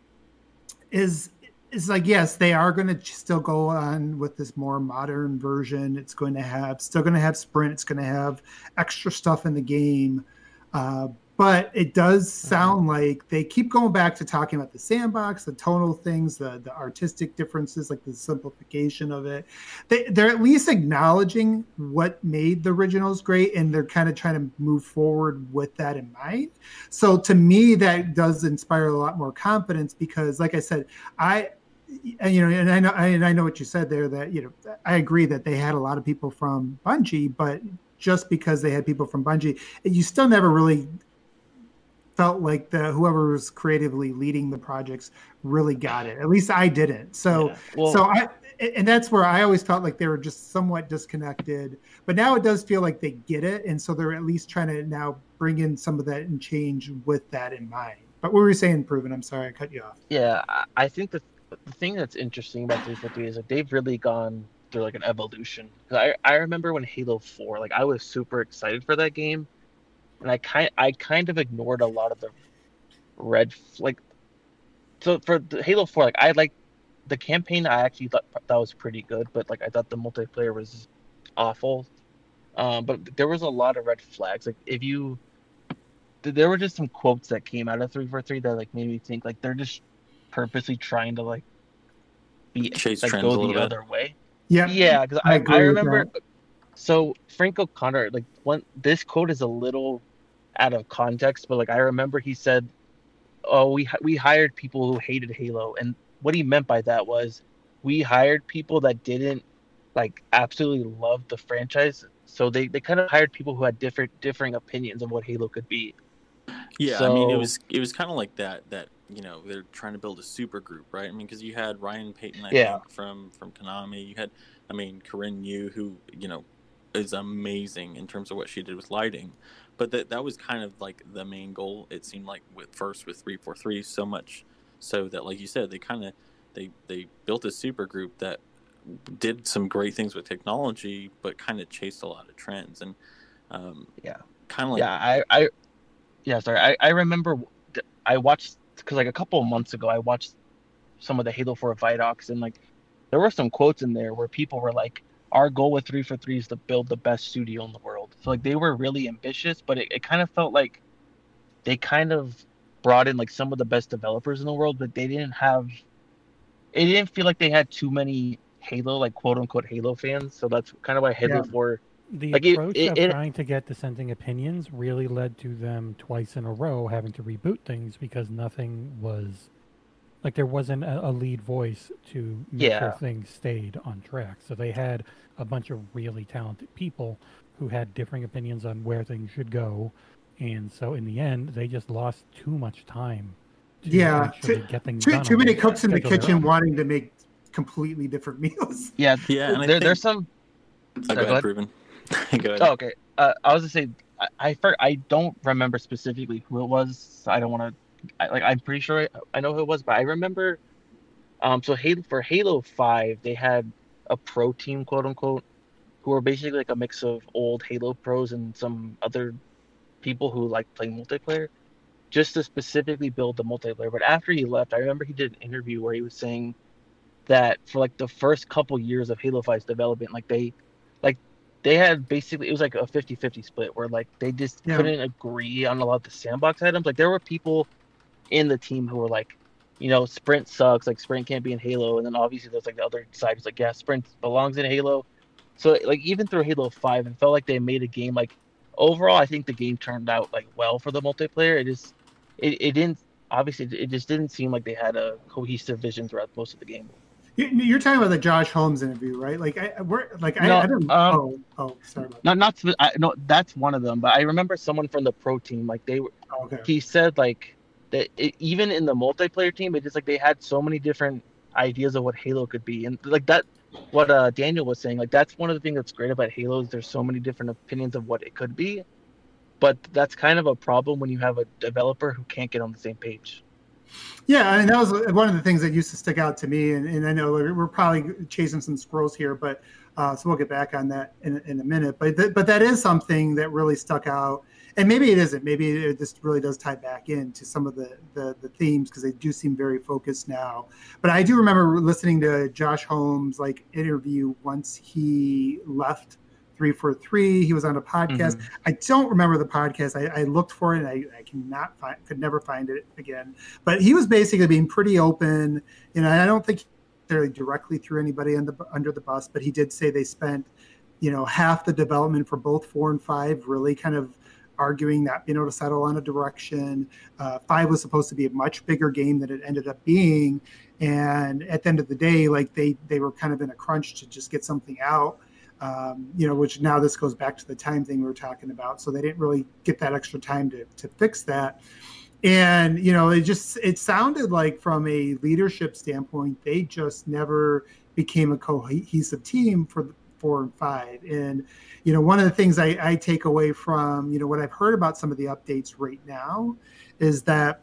is it's like yes they are going to still go on with this more modern version. It's going to have still going to have sprint. It's going to have extra stuff in the game. Uh, but it does mm-hmm. sound like they keep going back to talking about the sandbox the tonal things the, the artistic differences like the simplification of it. They, they're at least acknowledging what made the originals great and they're kind of trying to move forward with that in mind. So to me that does inspire a lot more confidence because like i said i you know, and I know, and I know what you said there. That you know, I agree that they had a lot of people from Bungie, but just because they had people from Bungie, you still never really felt like the whoever was creatively leading the projects really got it. At least I didn't. So, yeah. well, so I, and that's where I always felt like they were just somewhat disconnected. But now it does feel like they get it, and so they're at least trying to now bring in some of that and change with that in mind. But what were you saying, Proven? I'm sorry, I cut you off. Yeah, I think the the thing that's interesting about 343 is like they've really gone through like an evolution. I I remember when Halo 4, like I was super excited for that game, and I kind I kind of ignored a lot of the red like. So for the Halo 4, like I like the campaign. I actually thought that was pretty good, but like I thought the multiplayer was awful. Um, but there was a lot of red flags. Like if you, there were just some quotes that came out of 343 that like made me think like they're just purposely trying to like be chase like, go a little the bit. other way. Yeah, yeah, because I, I, I remember. So Frank O'Connor, like one, this quote is a little out of context, but like I remember he said, "Oh, we we hired people who hated Halo," and what he meant by that was we hired people that didn't like absolutely love the franchise, so they they kind of hired people who had different differing opinions of what Halo could be. Yeah, so, I mean it was it was kind of like that that you know they're trying to build a super group, right? I mean, because you had Ryan Payton, I yeah. think, from from Konami. You had, I mean, Corinne Yu, who you know is amazing in terms of what she did with lighting. But that that was kind of like the main goal. It seemed like with first with three four three so much so that, like you said, they kind of they they built a super group that did some great things with technology, but kind of chased a lot of trends and um, yeah, kind of like yeah. I I yeah, sorry. I I remember I watched because like a couple of months ago, I watched some of the Halo 4 Vidocs, and like there were some quotes in there where people were like, "Our goal with three four three is to build the best studio in the world." So like they were really ambitious, but it, it kind of felt like they kind of brought in like some of the best developers in the world, but they didn't have. It didn't feel like they had too many Halo, like quote unquote Halo fans. So that's kind of why Halo yeah. 4 the like approach it, it, of trying to get dissenting opinions really led to them twice in a row having to reboot things because nothing was like there wasn't a, a lead voice to make yeah. sure things stayed on track. So they had a bunch of really talented people who had differing opinions on where things should go, and so in the end, they just lost too much time. yeah, too, too, too many cooks in the kitchen wanting to make completely different meals. Yeah, yeah. And there, think... there's some. Oh, go ahead, Proven. oh, okay. Uh, I was to say I I, I don't remember specifically who it was. I don't want to. Like I'm pretty sure I, I know who it was, but I remember. Um, so Halo for Halo Five, they had a pro team, quote unquote, who were basically like a mix of old Halo pros and some other people who like playing multiplayer, just to specifically build the multiplayer. But after he left, I remember he did an interview where he was saying that for like the first couple years of Halo 5's development, like they they had basically it was like a 50-50 split where like they just yeah. couldn't agree on a lot of the sandbox items like there were people in the team who were like, you know, Sprint sucks, like Sprint can't be in Halo, and then obviously there's like the other side who's like, yeah, Sprint belongs in Halo. So like even through Halo Five, it felt like they made a game like overall. I think the game turned out like well for the multiplayer. It just it, it didn't obviously it just didn't seem like they had a cohesive vision throughout most of the game. You're talking about the Josh Holmes interview, right? Like, I, we're like, No, I, I don't. um, oh, oh, sorry Not not I, no, that's one of them. But I remember someone from the pro team, like they were. that. Okay. He said like that it, even in the multiplayer team, it just like they had so many different ideas of what Halo could be, and like that, what uh, Daniel was saying, like that's one of the things that's great about Halo is there's so many different opinions of what it could be, but that's kind of a problem when you have a developer who can't get on the same page. Yeah, I and that was one of the things that used to stick out to me. And, and I know we're we're probably chasing some squirrels here, but uh, so we'll get back on that in, in a minute. But th- but that is something that really stuck out. And maybe it isn't. Maybe it just really does tie back into some of the the, the themes because they do seem very focused now. But I do remember listening to Josh Holmes like interview once he left three four three. He was on a podcast. I don't remember the podcast. I, I looked for it and I, I cannot find could never find it again. But he was basically being pretty open. You know, I don't think necessarily directly threw anybody under, under the bus, but he did say they spent, you know, half the development for both four and five really kind of arguing that being able to settle on a direction. Uh, five was supposed to be a much bigger game than it ended up being, and at the end of the day, like they they were kind of in a crunch to just get something out. Um, you know, which now this goes back to the time thing we were talking about. So they didn't really get that extra time to to fix that. And you know, it just it sounded like from a leadership standpoint, they just never became a cohesive team for four and five. And you know, one of the things I, I take away from you know what I've heard about some of the updates right now is that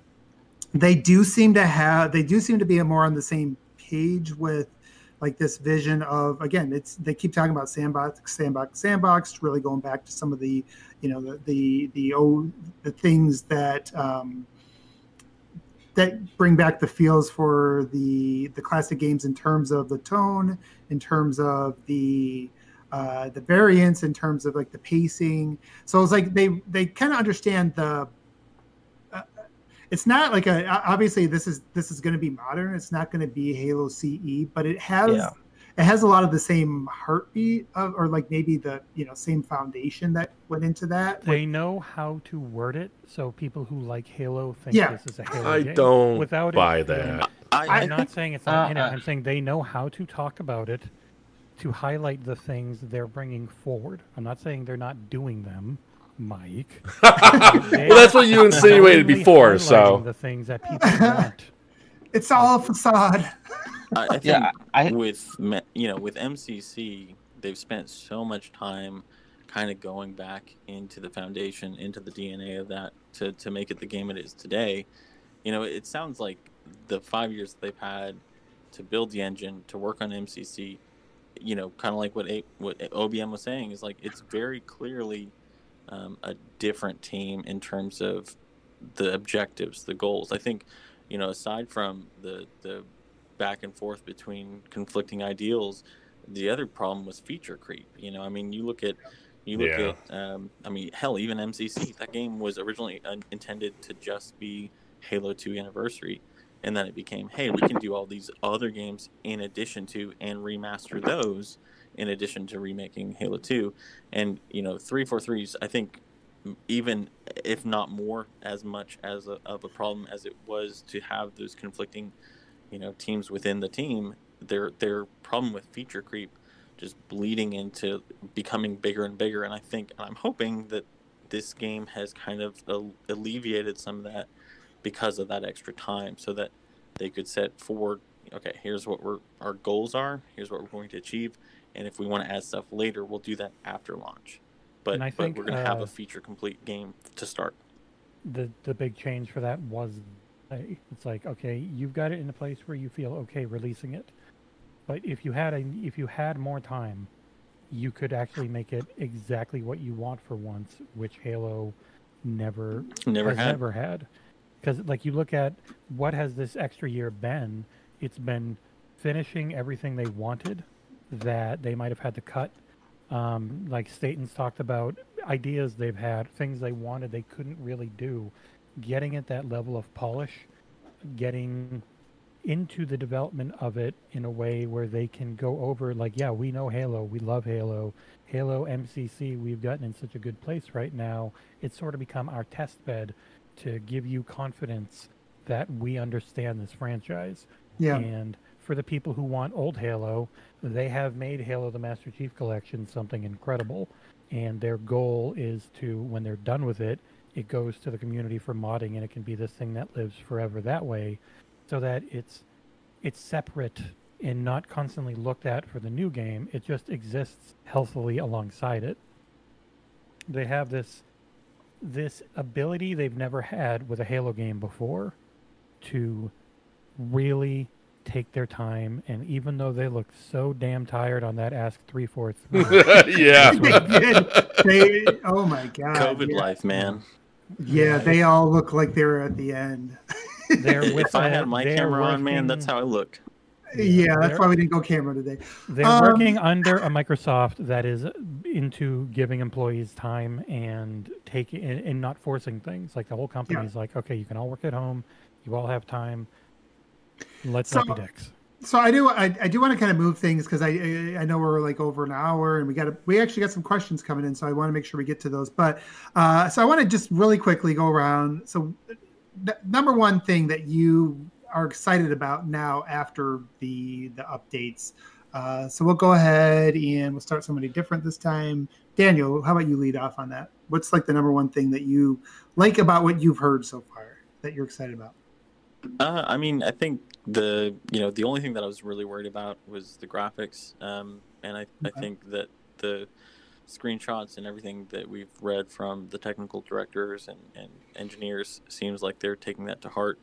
they do seem to have they do seem to be more on the same page with like this vision of again it's they keep talking about sandbox sandbox sandbox really going back to some of the you know the the the old the things that um that bring back the feels for the the classic games in terms of the tone in terms of the uh the variance in terms of like the pacing. So it's like they they kind of understand the it's not like a obviously this is this is going to be modern it's not going to be halo ce but it has Yeah. it has a lot of the same heartbeat of, or like maybe the you know same foundation that went into that They know how to word it so people who like Halo think Yeah. this is a Halo I game. don't Without it buy being- that. I, I I'm not saying it's not in it. Uh, uh. I'm saying they know how to talk about it to highlight the things they're bringing forward. I'm not saying they're not doing them, Mike. well, that's what you insinuated before. So the things that people want. it's all a facade I, I think Yeah, I with you know with MCC, they've spent so much time kind of going back into the foundation, into the DNA of that to to make it the game it is today. You know, it sounds like the five years that they've had to build the engine, to work on MCC, you know, kind of like what a, what OBM was saying is like it's very clearly um, a different team in terms of the objectives, the goals. I think, you know, aside from the the back and forth between conflicting ideals, the other problem was feature creep. You know, I mean, you look at you look Yeah. at um, I mean, hell, even MCC. That game was originally intended to just be Halo 2 Anniversary, and then it became, hey, we can do all these other games in addition to and remaster those in addition to remaking Halo 2. And you know, 343's I think even if not more as much as a, of a problem as it was to have those conflicting you know teams within the team their their problem with feature creep just bleeding into becoming bigger and bigger and i think and i'm hoping that this game has kind of alleviated some of that because of that extra time so that they could set forward okay here's what we're our goals are here's what we're going to achieve and if we want to add stuff later we'll do that after launch. But, but think, we're going to have uh, a feature complete game to start. The the big change for that was it's like okay you've got it in a place where you feel okay releasing it. But if you had a if you had more time you could actually make it exactly what you want for once which halo never never had. never had. Because like you look at what has this extra year been it's been finishing everything they wanted that they might have had to cut. Um, like Staten's talked about ideas they've had things they wanted they couldn't really do. Getting at that level of polish getting into the development of it in a way where they can go over like yeah we know halo we love halo. Halo mcc we've gotten in such a good place right now. It's sort of become our test bed to give you confidence that we understand this franchise. Yeah. and for the people who want old halo. They have made halo the master chief collection something incredible and their goal is to when they're done with it it goes to the community for modding and it can be this thing that lives forever that way so that it's it's separate and not constantly looked at for the new game. It just exists healthily alongside it. They have this this ability they've never had with a halo game before to really take their time and even though they look so damn tired on that ask 343 yeah. they did. They, oh my god. COVID yeah. life, man. Yeah, they all look like they were at the end. they're with if I a- had my they're camera on, man, that's how I look. Yeah, that's why we didn't go camera today. They're Um, working under a Microsoft that is into giving employees time and taking and, and not forcing things. Like the whole company is like, okay, you can all work at home, you all have time. Let's not So- be dicks. So I do I, I do want to kind of move things because I I know we're like over an hour and we got we actually got some questions coming in so I want to make sure we get to those. But uh, so I want to just really quickly go around. So number one thing that you are excited about now after the the updates uh, so we'll go ahead and we'll start somebody different this time. Daniel how about you lead off on that? What's like the number one thing that you like about what you've heard so far that you're excited about Uh, I mean, I think the you know the only thing that I was really worried about was the graphics, um, and I, I think that the screenshots and everything that we've read from the technical directors and, and engineers seems like they're taking that to heart.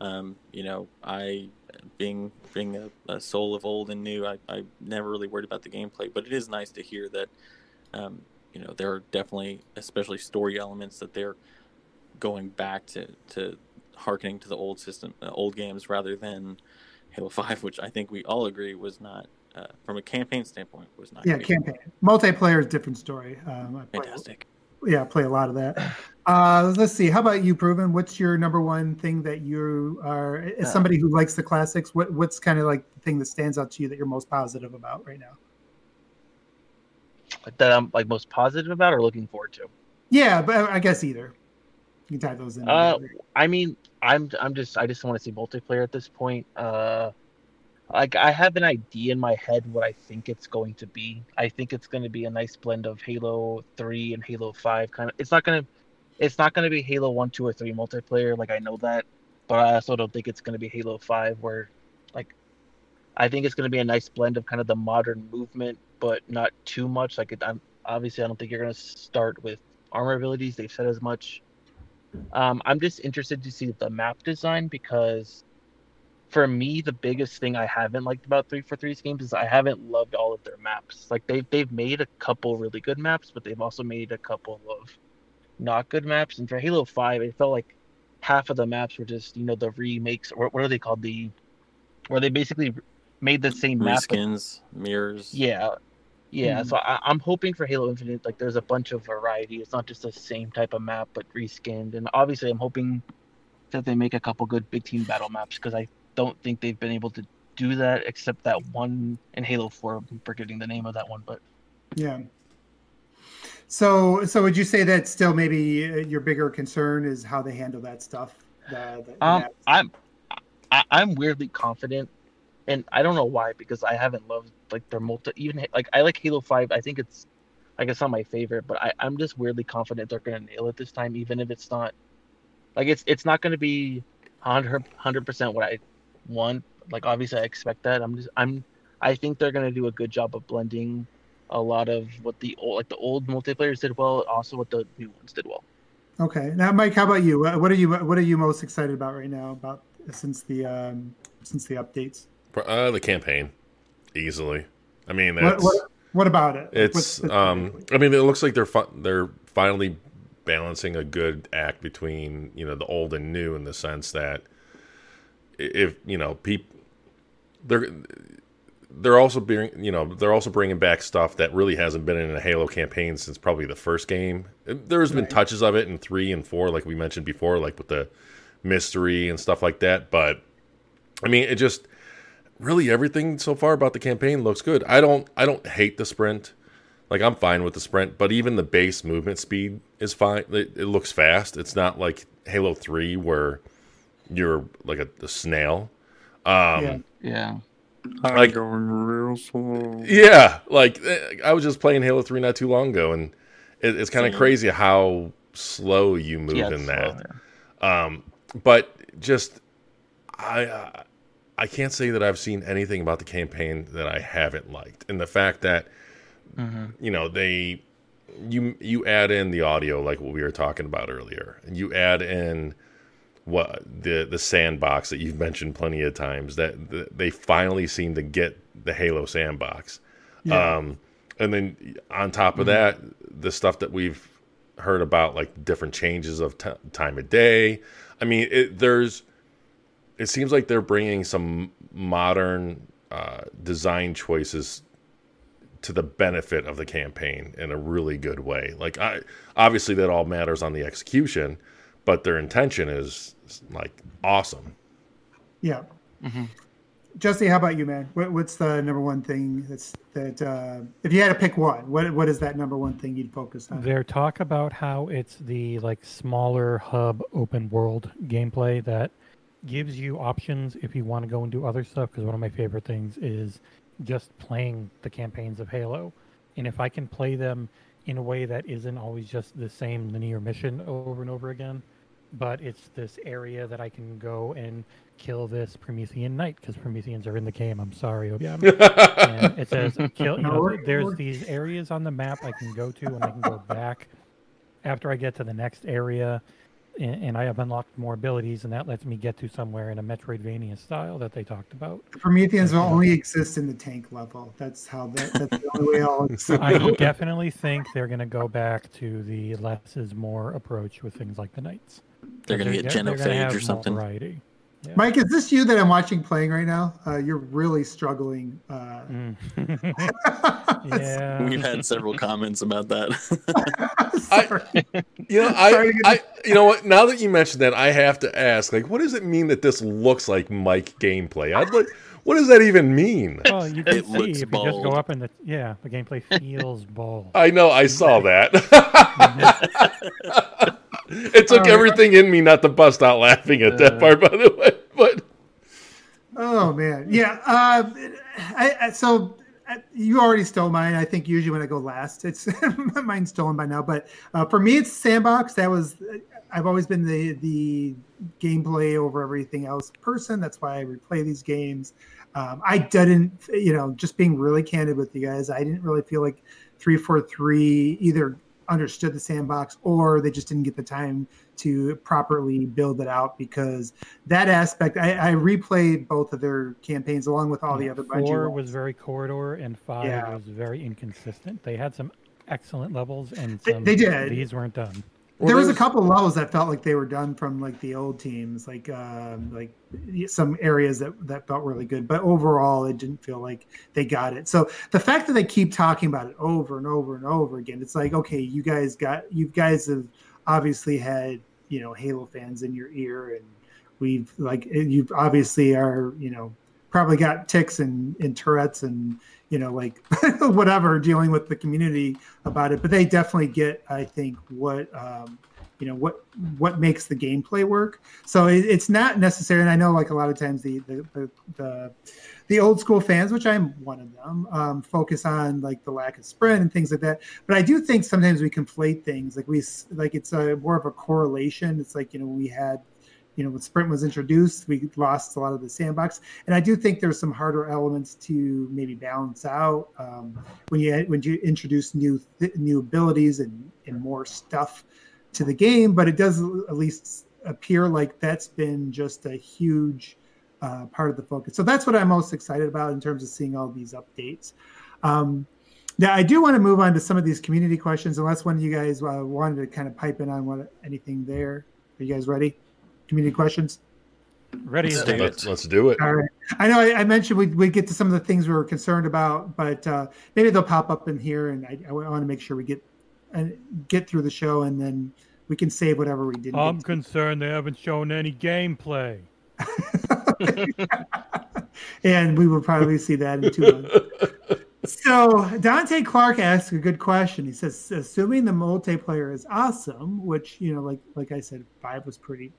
Um, you know, I being being a, a soul of old and new, I, I never really worried about the gameplay, but it is nice to hear that um, you know there are definitely especially story elements that they're going back to to harkening to the old system, uh, old games rather than Halo Five, which I think we all agree was not, uh, from a campaign standpoint, was not. yeah great. campaign multiplayer is a different story um, I play- Fantastic. yeah, I play a lot of that. Uh, let's see. How about you, Proven? What's your number one thing that you are, as Uh, somebody who likes the classics, what, what's kind of like the thing that stands out to you that you're most positive about right now? that I'm like most positive about or looking forward to. Yeah, but I guess either. You can tie those in. Uh, I mean, I'm I'm just I just want to see multiplayer at this point. Uh, like I have an idea in my head what I think it's going to be. I think it's going to be a nice blend of Halo Three and Halo Five. Kind of. It's not gonna. It's not gonna be Halo One, Two, or Three multiplayer. Like I know that, but I also don't think it's gonna be Halo Five, where, like, I think it's gonna be a nice blend of kind of the modern movement, but not too much. Like it, I'm obviously I don't think you're gonna start with armor abilities. They've said as much. Um, I'm just interested to see the map design because, for me, the biggest thing I haven't liked about 343's games is I haven't loved all of their maps. Like they've they've made a couple really good maps, but they've also made a couple of not good maps. And for Halo 5, it felt like half of the maps were just you know the remakes or what are they called the where they basically made the same map. but- Reskins, mirrors. yeah, yeah. Mhm. So I, I'm hoping for Halo Infinite, like there's a bunch of variety. It's not just the same type of map, but reskinned. And obviously, I'm hoping that they make a couple good big team battle maps because I don't think they've been able to do that except that one in Halo 4. I'm forgetting the name of that one, but yeah. So, so would you say that still maybe uh, your bigger concern is how they handle that stuff? The, the, um. I'm I, I'm weirdly confident, and I don't know why because I haven't loved like their multi even like I like Halo 5. I think it's like it's not my favorite, but I, I'm just weirdly confident they're gonna nail it this time, even if it's not like it's it's not gonna be hundred percent what I want. Like obviously I expect that. I'm just I'm I think they're gonna do a good job of blending a lot of what the old like the old multiplayers did well, also what the new ones did well. Okay. Now, Mike, how about you? What are you What are you most excited about right now? About since the um, since the updates? Uh, the campaign, easily. I mean, What, that's what What about it? it's. Um. I mean, it looks like they're fi- they're finally balancing a good act between you know the old and new in the sense that if you know people they're they're also being you know they're also bringing back stuff that really hasn't been in a Halo campaign since probably the first game. There's been Right. touches of it in three and four, like we mentioned before, like with the mystery and stuff like that. But I mean, it just really everything so far about the campaign looks good. I don't I don't hate the sprint. Like I'm fine with the sprint, but even the base movement speed is fine. It, it looks fast. It's not like Halo Three where you're like a, a snail. Um, Yeah. Yeah. I'm Like- going real slow. Yeah, like eh, I was just playing Halo Three not too long ago, and it, it's kind of Same. crazy how slow you move yeah, in that. slow, yeah. Um, but just I uh, I can't say that I've seen anything about the campaign that I haven't liked, and the fact that Mhm. you know they you you add in the audio like what we were talking about earlier, and you add in what the the sandbox that you've mentioned plenty of times that, that they finally seem to get the Halo sandbox. Yeah. Um, and then on top of that, the stuff that we've heard about, like different changes of t- time of day. I mean, it, there's. It seems like they're bringing some modern uh, design choices to the benefit of the campaign in a really good way. Like, I obviously that all matters on the execution, but their intention is like awesome. yeah. Mhm. Jesse, how about you, man? What, what's the number one thing that's that uh, if you had to pick one, what what is that number one thing you'd focus on? Their talk about how it's the like smaller hub open world gameplay that gives you options if you want to go and do other stuff. Because one of my favorite things is just playing the campaigns of Halo, and if I can play them in a way that isn't always just the same linear mission over and over again, but it's this area that I can go and kill this Promethean knight because Prometheans are in the game. I'm sorry, OBM. and it says kill. You know, there's these areas on the map I can go to, and I can go back after I get to the next area, and, and I have unlocked more abilities, and that lets me get to somewhere in a Metroidvania style that they talked about. Prometheans will only exist in the tank level. That's how that. That's the only way I'll accept I definitely think they're going to go back to the less is more approach with things like the knights. They're gonna get genophage or something. Variety. Yeah. Mike, is this you that I'm watching playing right now? Uh, you're really struggling. Uh, Mm. yeah. We've had several comments about that. sorry. You know, I, to- I, you know what? Now that you mentioned that, I have to ask, like, what does it mean that this looks like Mike gameplay? I'd like, what does that even mean? Well, you can It see looks if you just go up in the yeah, the gameplay feels bold. I know, I saw that. It took right. everything in me not to bust out laughing at that Uh. part, by the way. But Oh man, yeah. Uh, I, I, so uh, you already stole mine. I think usually when I go last, it's mine's stolen by now. But uh, for me, it's sandbox. That was I've always been the the gameplay over everything else person. That's why I replay these games. Um, I didn't, you know, just being really candid with you guys. I didn't really feel like three four three either understood the sandbox or they just didn't get the time to properly build it out because that aspect I, I replayed both of their campaigns along with all the other Four was very corridor, and five Yeah. was very inconsistent. They had some excellent levels, and They- some, they did. These weren't done. Well, there was a couple levels that felt like they were done from like the old teams, like um, like some areas that that felt really good. But overall, it didn't feel like they got it. So the fact that they keep talking about it over and over and over again, it's like okay, you guys got you guys have obviously had you know Halo fans in your ear, and we've like you obviously are you know probably got ticks and, and Tourette's and you know like whatever dealing with the community about it. But they definitely get i think what um you know what what makes the gameplay work. So it, it's not necessary and i know like a lot of times the the the, the, the old school fans which i'm one of them um, focus on like the lack of sprint and things like that. But i do think sometimes we conflate things. Like we like it's a more of a correlation. It's like you know we had you know when sprint was introduced we lost a lot of the sandbox. And i do think there's some harder elements to maybe balance out um, when you when you introduce new new abilities and, and more stuff to the game but it does at least appear like that's been just a huge uh, part of the focus. So that's what i'm most excited about in terms of seeing all these updates. Um, now i do want to move on to some of these community questions unless one of you guys uh, wanted to kind of pipe in on what anything there. Are you guys ready community questions Ready Let's do it. let's, let's do it. all right. I know I, I mentioned we'd, we'd get to some of the things we were concerned about, but uh, maybe they'll pop up in here, and I, I want to make sure we get and get through the show, and then we can save whatever we didn't. I'm get concerned they haven't shown any gameplay. and we will probably see that in two months. So Dante Clark asks a good question. He says, assuming the multiplayer is awesome, which you know, like like I said, five was pretty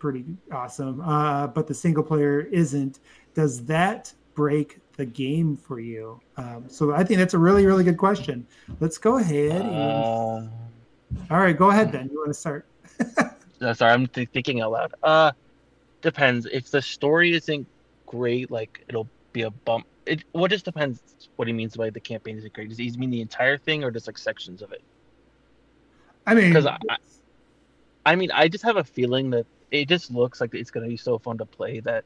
pretty awesome, uh, but the single player isn't. Does that break the game for you? Um, so I think that's a really really good question. Let's go ahead. And, Uh, all right, go ahead then. You want to start? no, sorry, I'm th- thinking out loud. Uh, depends. If the story isn't great, like it'll be a bump. It well, it just depends what he means by the campaign isn't great. Does he mean the entire thing or just like sections of it? I mean, 'Cause I- I mean, I just have a feeling that it just looks like it's gonna be so fun to play that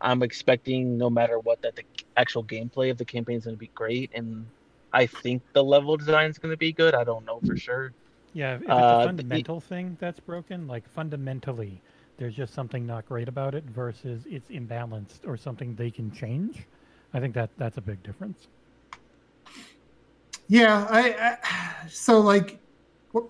I'm expecting, no matter what, that the actual gameplay of the campaign is gonna be great, and I think the level design is gonna be good. I don't know for sure. Yeah, if it's Uh, a the- fundamental thing that's broken, like fundamentally, there's just something not great about it versus it's imbalanced or something they can change. I think that that's a big difference. yeah. I, I so like, what?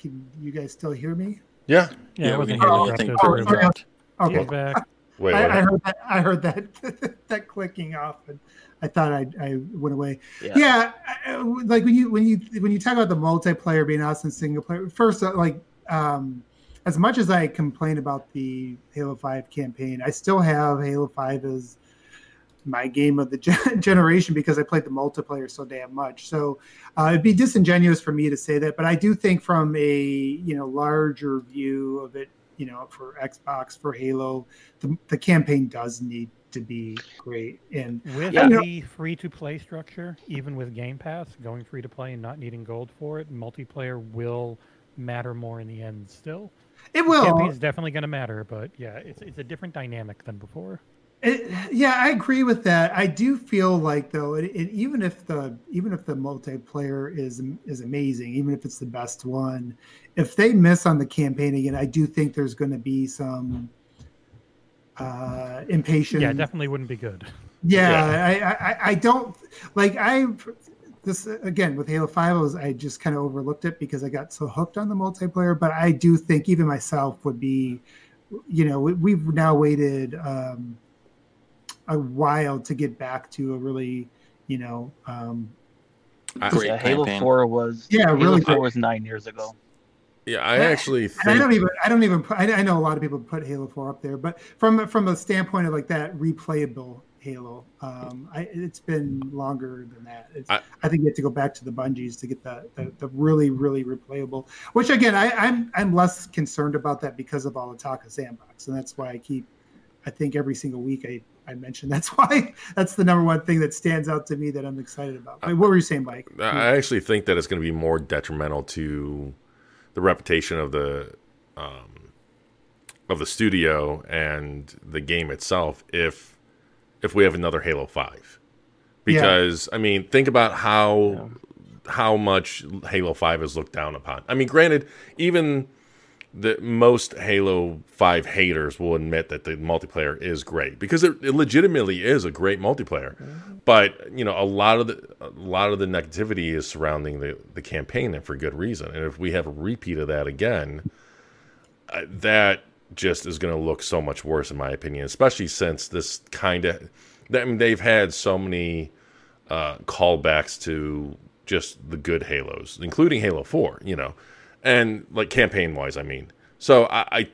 Can you guys still hear me? Yeah. Yeah, it we can hear very you. I think aggressive, we're- so we're- it's- Okay. he's back. Wait, I, wait. I heard that. I heard that that clicking off, and I thought I I went away. Yeah. Yeah, I- I- like when you when you when you talk about the multiplayer being awesome, single player. First, uh, like um, as much as I complain about the Halo Five campaign, I still have Halo Five as my game of the gen- generation because I played the multiplayer so damn much. So uh, it'd be disingenuous for me to say that, but I do think from a you know larger view of it, you know, for Xbox for Halo, the, the campaign does need to be great. And With the free to play structure, even with Game Pass, going free to play and not needing gold for it, multiplayer will matter more in the end still. it will. Is definitely going to matter, but yeah, it's, it's a different dynamic than before. It, yeah, I agree with that. I do feel like though, it, it, even if the even if the multiplayer is is amazing, even if it's the best one, if they miss on the campaign again, I do think there's going to be some uh, impatience. Yeah, definitely wouldn't be good. Yeah, I, I I don't like I this again with Halo Five. I, was, I just kind of overlooked it because I got so hooked on the multiplayer. But I do think even myself would be, you know, we, we've now waited um, a while to get back to a really, you know, um, Great yeah, Halo campaign. Four was Yeah, Halo really Four great. was nine years ago. Yeah, I Yeah, actually and I don't even I don't even put, I, I know a lot of people put Halo Four up there, but from from a standpoint of like that replayable Halo, um, I, it's been longer than that. It's, I, I- think you have to go back to the Bungies to get the, the, the really really replayable. Which again, I, I'm I'm less concerned about that because of all the talk of sandbox, and that's why I keep. I think every single week I I mention that's why that's the number one thing that stands out to me that I'm excited about. But what were you saying, Mike? I actually think that it's going to be more detrimental to the reputation of the um, of the studio and the game itself if if we have another Halo Five. Yeah. Because I mean, think about how how much Halo Five is looked down upon. I mean, granted, even the most Halo Five haters will admit that the multiplayer is great because it, it legitimately is a great multiplayer. But you know, a lot of the a lot of the negativity is surrounding the the campaign, and for good reason. And if we have a repeat of that again, uh, that just is going to look so much worse, in my opinion. Especially since this kind of, I mean, they've had so many uh, callbacks to just the good Halos, including Halo Four. You know, and like campaign wise, I mean. So I,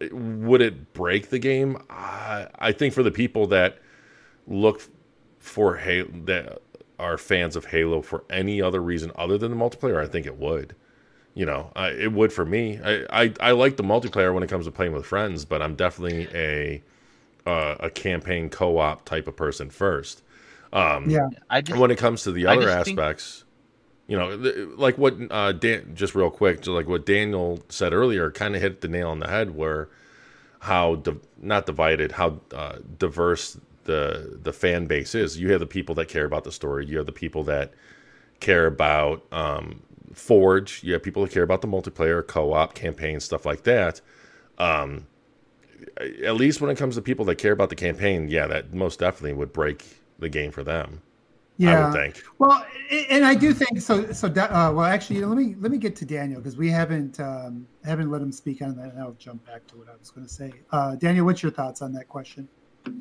I would it break the game? I, I think for the people that look for Halo that are fans of Halo for any other reason other than the multiplayer, I think it would. You know, I, it would for me. I, I I like the multiplayer when it comes to playing with friends, but I'm definitely a uh, a campaign co-op type of person first. Um, Yeah, I just when it comes to the other just think- aspects, you know, like what uh, Dan, just real quick, just like what Daniel said earlier, kind of hit the nail on the head. Where how di- not divided, how uh, diverse the the fan base is. You have the people that care about the story. You have the people that care about um, Forge. You have people that care about the multiplayer, co-op, campaign, stuff like that. Um, at least when it comes to people that care about the campaign, yeah, that most definitely would break the game for them. Yeah. I would think. Well, and I do think so. So, uh, well, actually, let me let me get to Daniel because we haven't um, haven't let him speak on that, and I'll jump back to what I was going to say. Uh, Daniel, what's your thoughts on that question?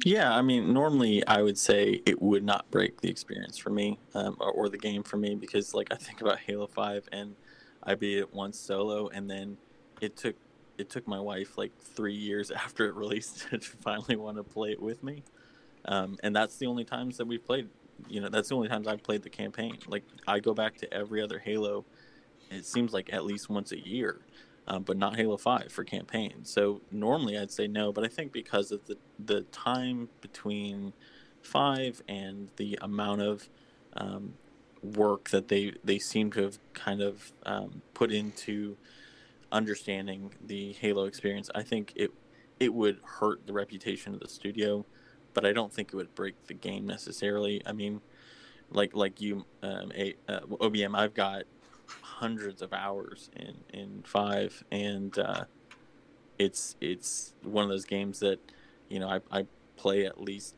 Yeah, I mean, normally I would say it would not break the experience for me um, or, or, the game for me because, like, I think about Halo Five and I beat it once solo, and then it took it took my wife like three years after it released to finally want to play it with me, um, and that's the only times that we've played. You know, that's the only times I've played the campaign. Like, I go back to every other Halo. It seems like at least once a year um, but not Halo 5 for campaign. So normally I'd say no, but I think because of the, the time between 5 and the amount of um, work that they, they seem to have kind of um, put into understanding the Halo experience, I think it it would hurt the reputation of the studio, but I don't think it would break the game necessarily. I mean, like like you, um, a, uh, OBM, I've got hundreds of hours in in five, and uh, it's it's one of those games that you know I, I play at least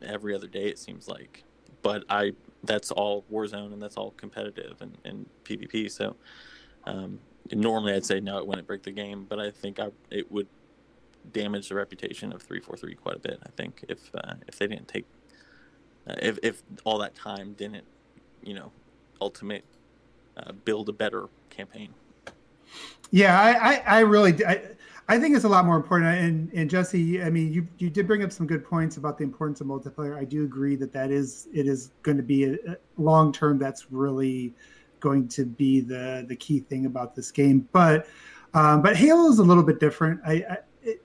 every other day. It seems like, but I that's all Warzone and that's all competitive and, and PvP. So um, normally I'd say no, it wouldn't break the game, but I think I, it would damage the reputation of 343 quite a bit. I think if uh, if they didn't take uh, if if all that time didn't you know ultimate uh, build a better campaign. Yeah, I, I, I really, I, I think it's a lot more important. And, and Jesse, I mean, you, you did bring up some good points about the importance of multiplayer. I do agree that that is, it is going to be a, a long term. That's really going to be the the key thing about this game. But, um, but Halo is a little bit different. I, I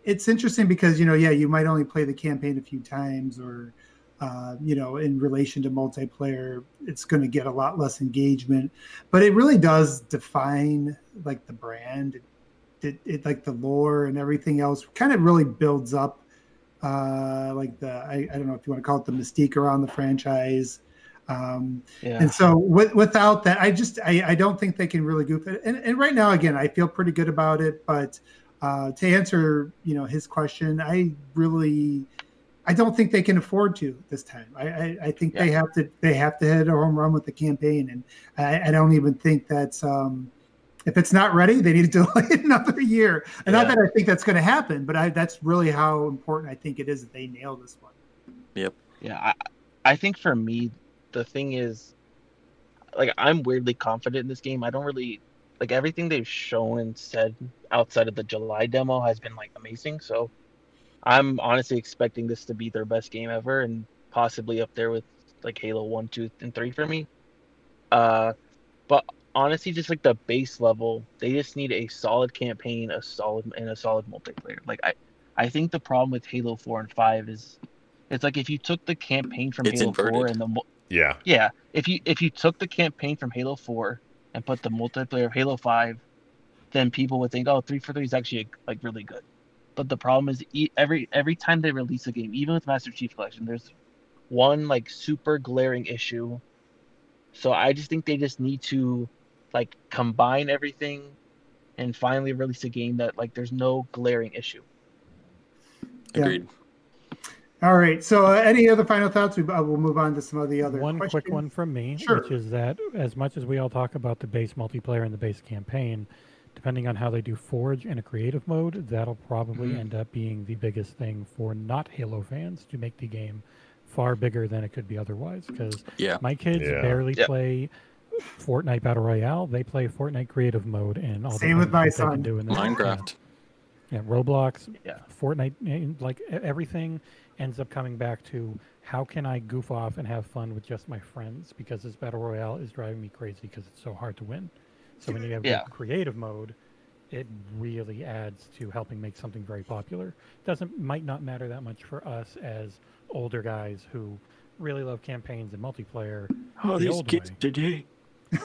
it's interesting because you know, yeah, you might only play the campaign a few times or uh, you know, in relation to multiplayer, it's going to get a lot less engagement. But it really does define like the brand, it, it, it like the lore and everything else. Kind of really builds up, uh, like the I, I, don't know if you want to call it the mystique around the franchise. Um, yeah. And so with, without that, I just I, I don't think they can really goof it. And, and right now, again, I feel pretty good about it. But uh, to answer, you know, his question, I really I don't think they can afford to this time. I, I, I think yeah. they have to they have to hit a home run with the campaign, and I, I don't even think that's um, if it's not ready, they need to delay it another year. And yeah. not that I think that's going to happen, but I, that's really how important I think it is that they nail this one. Yep. Yeah, I, I think for me, the thing is, like I'm weirdly confident in this game. I don't really like everything they've shown and said outside of the July demo has been like amazing. So I'm honestly expecting this to be their best game ever and possibly up there with like Halo 1, 2, and 3 for me. Uh, but honestly, just like the base level, they just need a solid campaign, a solid and a solid multiplayer. Like I, I think the problem with Halo 4 and 5 is it's like if you took the campaign from it's Halo inverted. 4 and the yeah yeah if you if you took the campaign from Halo 4 and put the multiplayer of Halo 5, then people would think oh 3 for 3 is actually like really good. But the problem is every every time they release a game, even with Master Chief Collection, there's one like super glaring issue. So I just think they just need to like combine everything and finally release a game that like there's no glaring issue. Agreed. All right. So, uh, any other final thoughts? We, uh, we'll move on to some of the other. One questions. quick one from me, sure. which is that as much as we all talk about the base multiplayer and the base campaign, depending on how they do Forge in a creative mode, that'll probably mm-hmm. end up being the biggest thing for not Halo fans to make the game far bigger than it could be otherwise. Because yeah. my kids yeah. barely yep. play Fortnite Battle Royale; they play Fortnite creative mode and all Same the with my son. do in Minecraft. Yeah. yeah, Roblox, yeah. Fortnite, eh, like everything ends up coming back to how can I goof off and have fun with just my friends because this battle royale is driving me crazy because it's so hard to win. So when you have yeah. creative mode, it really adds to helping make something very popular. Doesn't might not matter that much for us as older guys who really love campaigns and multiplayer. Oh, the these kids way. today.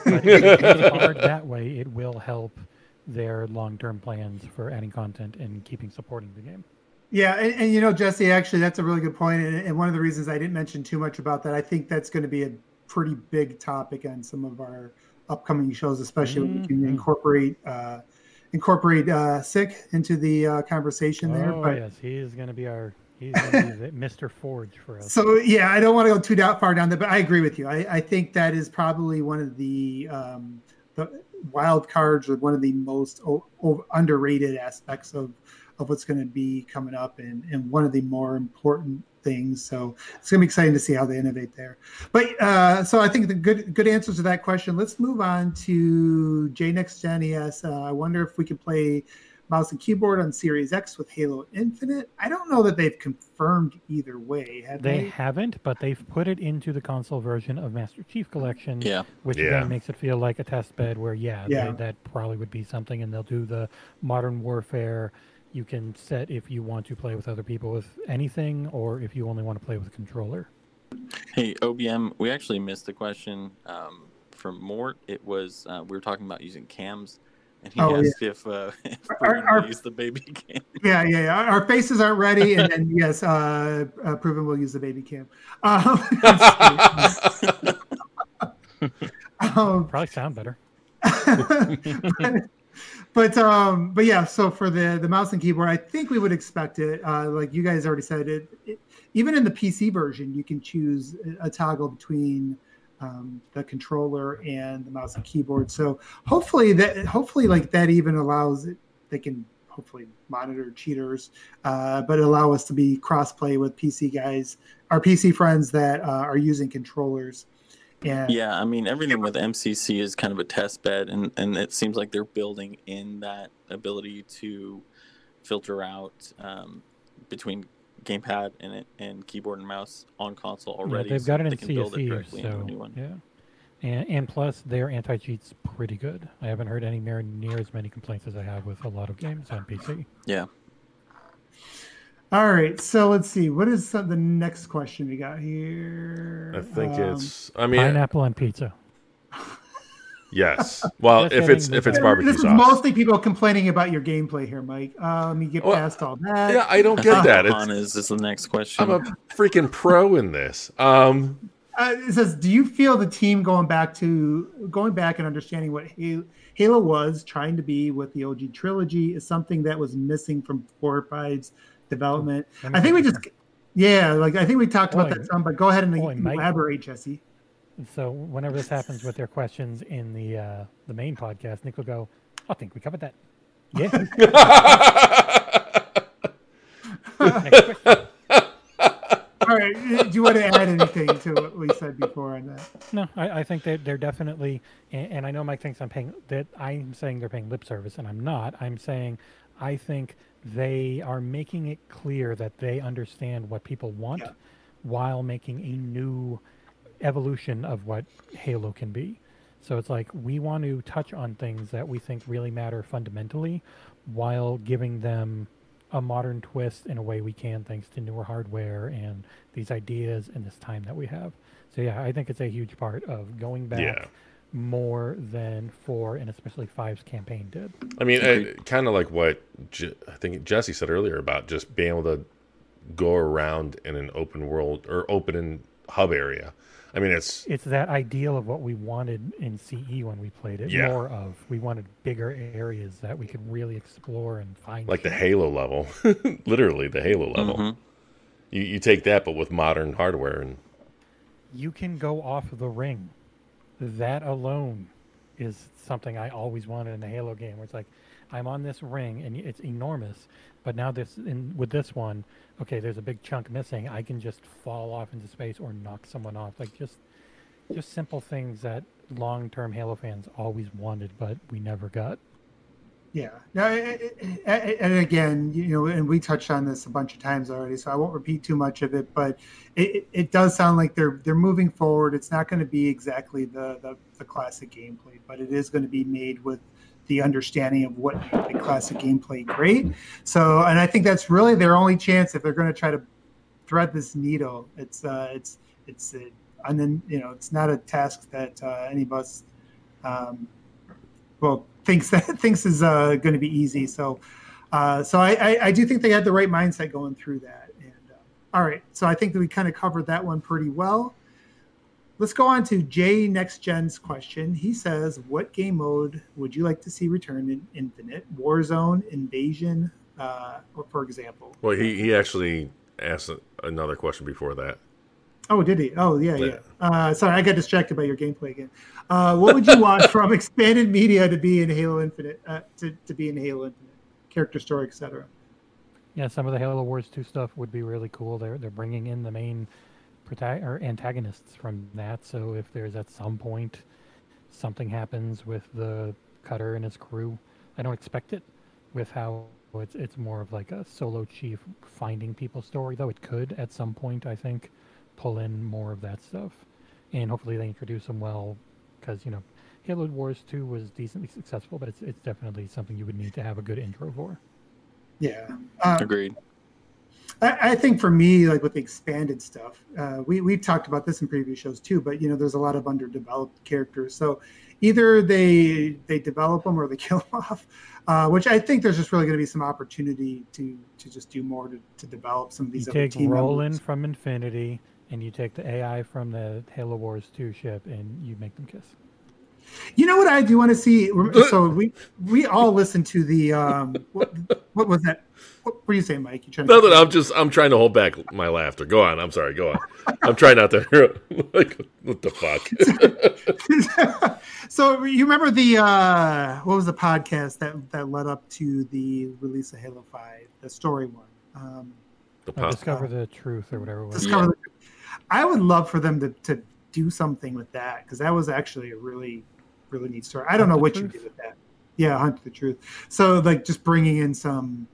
But it's hard that way. It will help their long-term plans for adding content and keeping supporting the game. Yeah, and, and, you know, Jesse, actually, that's a really good point. And, and, one of the reasons I didn't mention too much about that, I think that's going to be a pretty big topic on some of our upcoming shows, especially mm-hmm. when we can incorporate uh, incorporate uh, sick into the uh, conversation there. Oh but yes, he is going to be our He's Mr. Forge for us. So yeah, I don't want to go too down, far down there, but I agree with you. I, I think that is probably one of the um, the wild cards or one of the most o- o- underrated aspects of of what's going to be coming up and, and one of the more important things. So it's going to be exciting to see how they innovate there. But uh, so I think the good good answers to that question. Let's move on to J Next Gen. Yes, uh, I wonder if we could play mouse and keyboard on Series X with Halo Infinite. I don't know that they've confirmed either way. Have they, they? haven't, but they've put it into the console version of Master Chief Collection. Yeah. Which Yeah. again makes it feel like a test bed where, yeah, they- Yeah. that probably would be something. And they'll do the Modern Warfare. You can set if you want to play with other people with anything or if you only want to play with a controller. Hey, OBM, we actually missed a question um, from Mort. It was uh, we were talking about using cams, and he Oh, yeah. asked if, uh, if Our- our- use the baby cam. Yeah, yeah, yeah. Our faces aren't ready, and then yes, uh, uh, proven we'll use the baby cam. Um, um, Probably sound better. but, but um but yeah so for the the mouse and keyboard i think we would expect it uh like you guys already said it, it even in the pc version you can choose a toggle between um, the controller and the mouse and keyboard. So hopefully that hopefully like that even allows it they can hopefully monitor cheaters uh, but allow us to be cross play with pc guys our pc friends that uh, are using controllers and Yeah, I mean everything with MCC is kind of a test bed, and and it seems like they're building in that ability to filter out um, between gamepad and it and keyboard and mouse on console Yeah, already. they've so got it they in can build it CSE, directly into a new so one. yeah. And, and plus, their anti cheat's pretty good. I haven't heard any near, near as many complaints as I have with a lot of games on PC. Yeah. All right, so let's see. What is some, the next question we got here? I think Um, it's. I mean, Pineapple and pizza. yes. Well, Just if it's if it's barbecue This is mostly people complaining about your gameplay here, Mike. Uh, let me get Well, past all that. Yeah, I don't get that. It's, Han is, is the next question. I'm a freaking pro in this. Um, Uh, it says, do you feel the team going back to going back and understanding what Halo, Halo was trying to be with the OG trilogy is something that was missing from four or five's development? Me I think we just, yeah, like I think we talked about Boy. that some, but go ahead and Boy, Mike. elaborate, Jesse. So whenever this happens with their questions in the uh, the main podcast, Nick will go, "I think we covered that." Yeah. All right, do you want to add anything to what we said before on that? No, I, I think that they're definitely, and, and I know Mike thinks I'm paying that. I'm saying they're paying lip service, and I'm not. I'm saying I think they are making it clear that they understand what people want, Yeah. while making a new evolution of what Halo can be. So it's like we want to touch on things that we think really matter fundamentally, while giving them a modern twist in a way we can, thanks to newer hardware and these ideas and this time that we have. So yeah, I think it's a huge part of going back Yeah. More than four and especially five's campaign did. I mean, kind of like what Je- I think Jesse said earlier about just being able to go around in an open world or open in hub area. I mean, it's It's that ideal of what we wanted in CE when we played it. Yeah. More of we wanted bigger areas that we could really explore and find. like the. Halo level, literally the Halo level. Mhm. You you take that, but with modern hardware, and you can go off the ring. That alone is something I always wanted in a Halo game. Where it's like, I'm on this ring and it's enormous, but now this in with this one, okay, there's a big chunk missing. I can just fall off into space or knock someone off. Like just, just simple things that long-term Halo fans always wanted, but we never got. Yeah. Now, and again, you know, and we touched on this a bunch of times already, so I won't repeat too much of it. But it, it- does sound like they're they're moving forward. It's not going to be exactly the, the the classic gameplay, but it is going to be made with the understanding of what the classic gameplay great. So, and I think that's really their only chance if they're going to try to thread this needle. It's uh, it's it's uh, and then you know it's not a task that uh, any of us um, well thinks that thinks is uh, going to be easy. So, uh, so I, I, I do think they had the right mindset going through that. And uh, all right, so I think that we kind of covered that one pretty well. Let's go on to Jay Next Gen's question. He says, "What game mode would you like to see return in Infinite? Warzone, Invasion, uh, or for example?" well, he he actually asked another question before that. Oh, did he? Oh, yeah, Yeah. yeah. Uh, sorry, I got distracted by your gameplay again. Uh, what would you want from expanded media to be in Halo Infinite? Uh, to, to be in Halo Infinite, character story, etc. Yeah, some of the Halo Wars 2 stuff would be really cool. They're they're bringing in the main prota- or antagonists from that. So if there's at some point something happens with the Cutter and his crew, I don't expect it. With how it's it's more of like a solo chief finding people story, though it could at some point. I think pull in more of that stuff, and hopefully they introduce them well, because you know. Halo Wars 2 was decently successful, but it's, it's definitely something you would need to have a good intro for. Yeah. Uh, Agreed. I, I think for me, like with the expanded stuff, uh, we we've talked about this in previous shows too. But you know, there's a lot of underdeveloped characters. So either they they develop them or they kill them off. Uh, which I think there's just really going to be some opportunity to to just do more to, to develop some of You these other take team Roland members. from Infinity, and you take the AI from the Halo Wars 2 ship, and you make them kiss. You know what I do want to see? So we we all listened to the um what what was that? What were you saying, Mike? You trying to Nothing. I'm just. I'm trying to hold back my laughter. Go on. I'm sorry. Go on. I'm trying not to. like, what the fuck? so you remember the uh what was the podcast that that led up to the release of Halo Five, the story one? Um, the Uh, pop. discover the truth or whatever it was. Discover the- I would love for them to to do something with that because that was actually a really really neat story. I don't Hunt know what you Truth? did with that. Yeah, hunt the truth. So like just bringing in some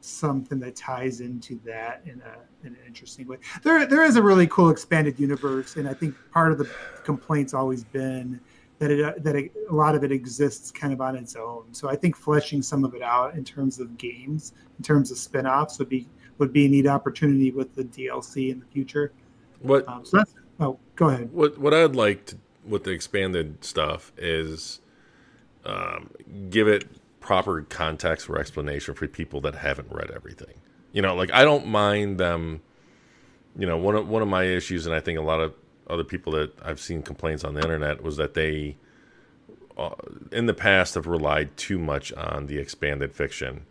something that ties into that in a in an interesting way. There there is a really cool expanded universe, and I think part of the complaints always been that it that it, a lot of it exists kind of on its own. So I think fleshing some of it out in terms of games, in terms of spin-offs would be would be a neat opportunity with the DLC in the future. What Um, so oh, go ahead. what what I'd like to, with the expanded stuff is um, give it proper context or explanation for people that haven't read everything. You know, like I don't mind them. You know, one of one of my issues, and I think a lot of other people that I've seen complaints on the internet was that they, uh, in the past, have relied too much on the expanded fiction.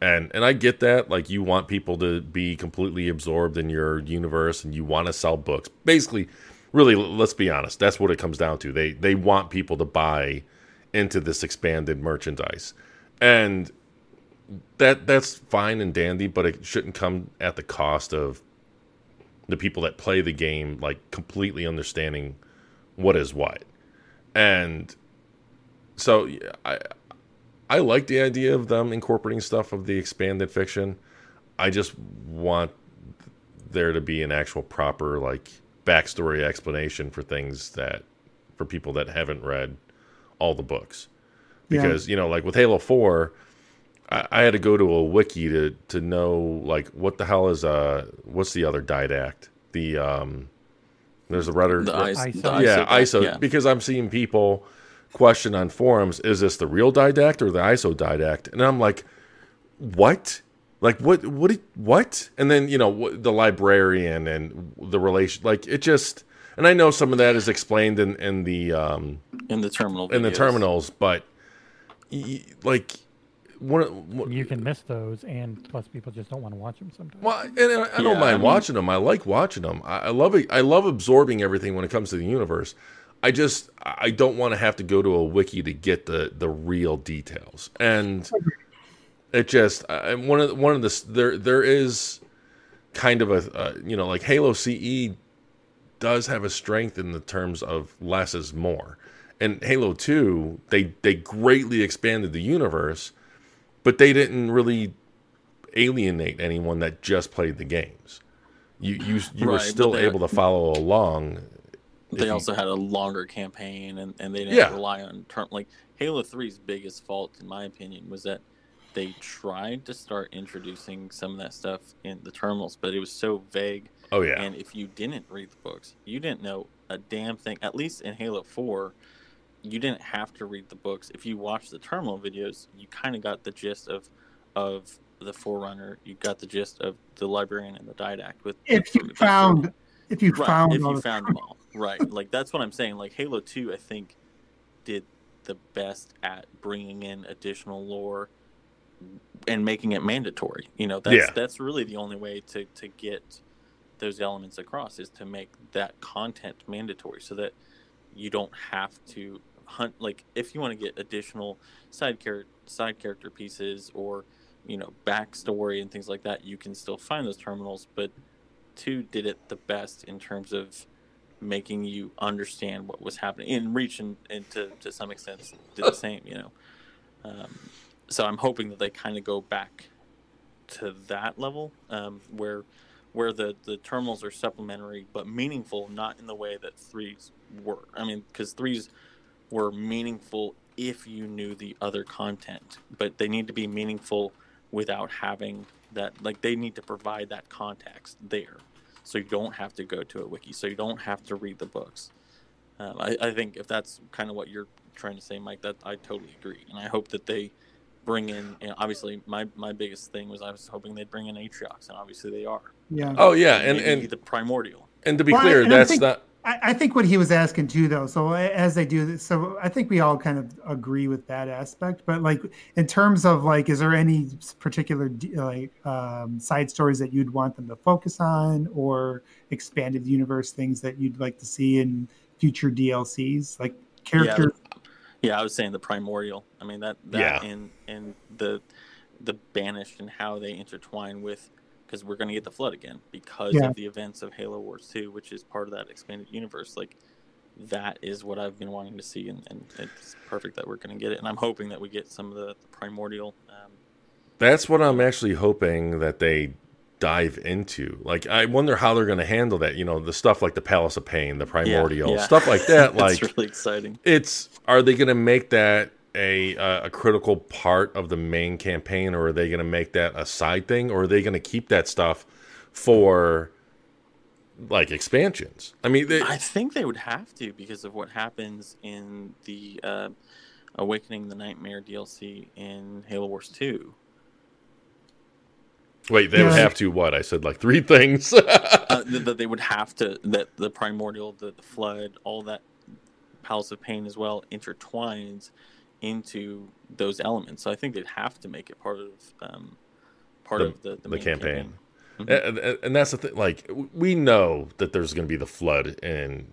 And and I get that, like you want people to be completely absorbed in your universe, and you want to sell books. Basically, really, let's be honest, that's what it comes down to. They they want people to buy into this expanded merchandise, and that that's fine and dandy, but it shouldn't come at the cost of the people that play the game like completely understanding what is what. And so I I like the idea of them incorporating stuff of the expanded fiction. I just want there to be an actual proper like backstory explanation for things that for people that haven't read all the books. Yeah. Because, you know, like with Halo 4, I, I had to go to a wiki to to know like what the hell is uh what's the other didact? The um there's a rudder The ISO. ISO. The yeah, ISO. yeah. Because I'm seeing people question on forums: Is this the real didact or the IsoDidact? And I'm like, what? Like what? What? did- What? And then you know the librarian and the relation. Like it just. And I know some of that is explained in in the um in the terminal. in the terminals, but like one. one You can miss those, and plus people just don't want to watch them sometimes. Well, and I I don't Yeah, mind I mean- watching them. I like watching them. I, I love it. I love absorbing everything when it comes to the universe. I just I don't want to have to go to a wiki to get the the real details. And it just I, one of the- one of the there there is kind of a uh, you know like Halo CE does have a strength in the terms of less is more. And Halo 2, they they greatly expanded the universe, but they didn't really alienate anyone that just played the games. You you you were Right, but still able to follow along. If They you- also had a longer campaign, and, and they didn't Yeah. rely on term like Halo 3's biggest fault, in my opinion, was that they tried to start introducing some of that stuff in the terminals, but it was so vague. Oh yeah. And if you didn't read the books, you didn't know a damn thing. At least in Halo 4, you didn't have to read the books. If you watched the terminal videos, you kind of got the gist of of the Forerunner. You got the gist of the librarian and the didact. With If you with- with- found if you right, found if all you found them all right like that's what i'm saying like halo 2 i think did the best at bringing in additional lore and making it mandatory. You know, that's Yeah. that's really the only way to to get those elements across is to make that content mandatory so that you don't have to hunt like if you want to get additional side character side character pieces or you know backstory and things like that you can still find those terminals but two did it the best in terms of making you understand what was happening and reach and, and to, to some extent did the same you know? Um, so i'm hoping that they kind of go back to that level um, where where the, the terminals are supplementary but meaningful not in the way that threes were. I mean because threes were meaningful if you knew the other content but they need to be meaningful without having that like they need to provide that context there so you don't have to go to a wiki so you don't have to read the books um, I, I think if that's kind of what you're trying to say mike that i totally agree and i hope that they bring in you know, obviously my, my biggest thing was i was hoping they'd bring in atriox and obviously they are Yeah. Oh yeah, and and the primordial and to be Well, clear, that's think- not. I, I think what he was asking too, though. So as they do this, so I think we all kind of agree with that aspect. But like in terms of like, is there any particular like um, side stories that you'd want them to focus on, or expanded universe things that you'd like to see in future DLCs, like character? Yeah, I was saying the primordial. I mean that that Yeah. and and the the banished and how they intertwine with because we're going to get the flood again because Yeah. of the events of Halo Wars 2, which is part of that expanded universe. Like that is what I've been wanting to see, and, and it's perfect that we're going to get it. And I'm hoping that we get some of the, the primordial. Um, That's what I'm actually hoping that they dive into. Like, I wonder how they're going to handle that. You know, the stuff like the Palace of Pain, the Primordial, yeah. stuff like that. like, it's really exciting. it's are they going to make that a uh, a critical part of the main campaign, or are they going to make that a side thing, or are they going to keep that stuff for like expansions? I mean, they, I think they would have to because of what happens in the uh, Awakening the Nightmare DLC in Halo Wars 2. wait, they would have to what? I said like three things. uh, that that they would have to that the primordial, the, the flood, all that Palace of Pain as well intertwines into those elements. So I think they'd have to make it part of um, part The- of the, the, the campaign. Mhm. and, and, and that's the thing. Like we know that there's going to be the flood in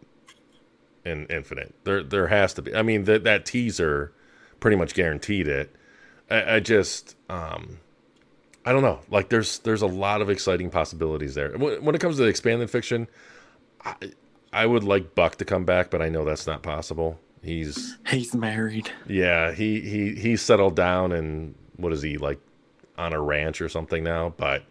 in Infinite. There there has to be. I mean that that teaser pretty much guaranteed it. I, I just um I don't know. Like there's there's a lot of exciting possibilities there. When, when it comes to the expanded fiction, I I would like Buck to come back, but I know that's not possible. He's He's married. yeah, he he he's settled down and what is he like on a ranch or something now? But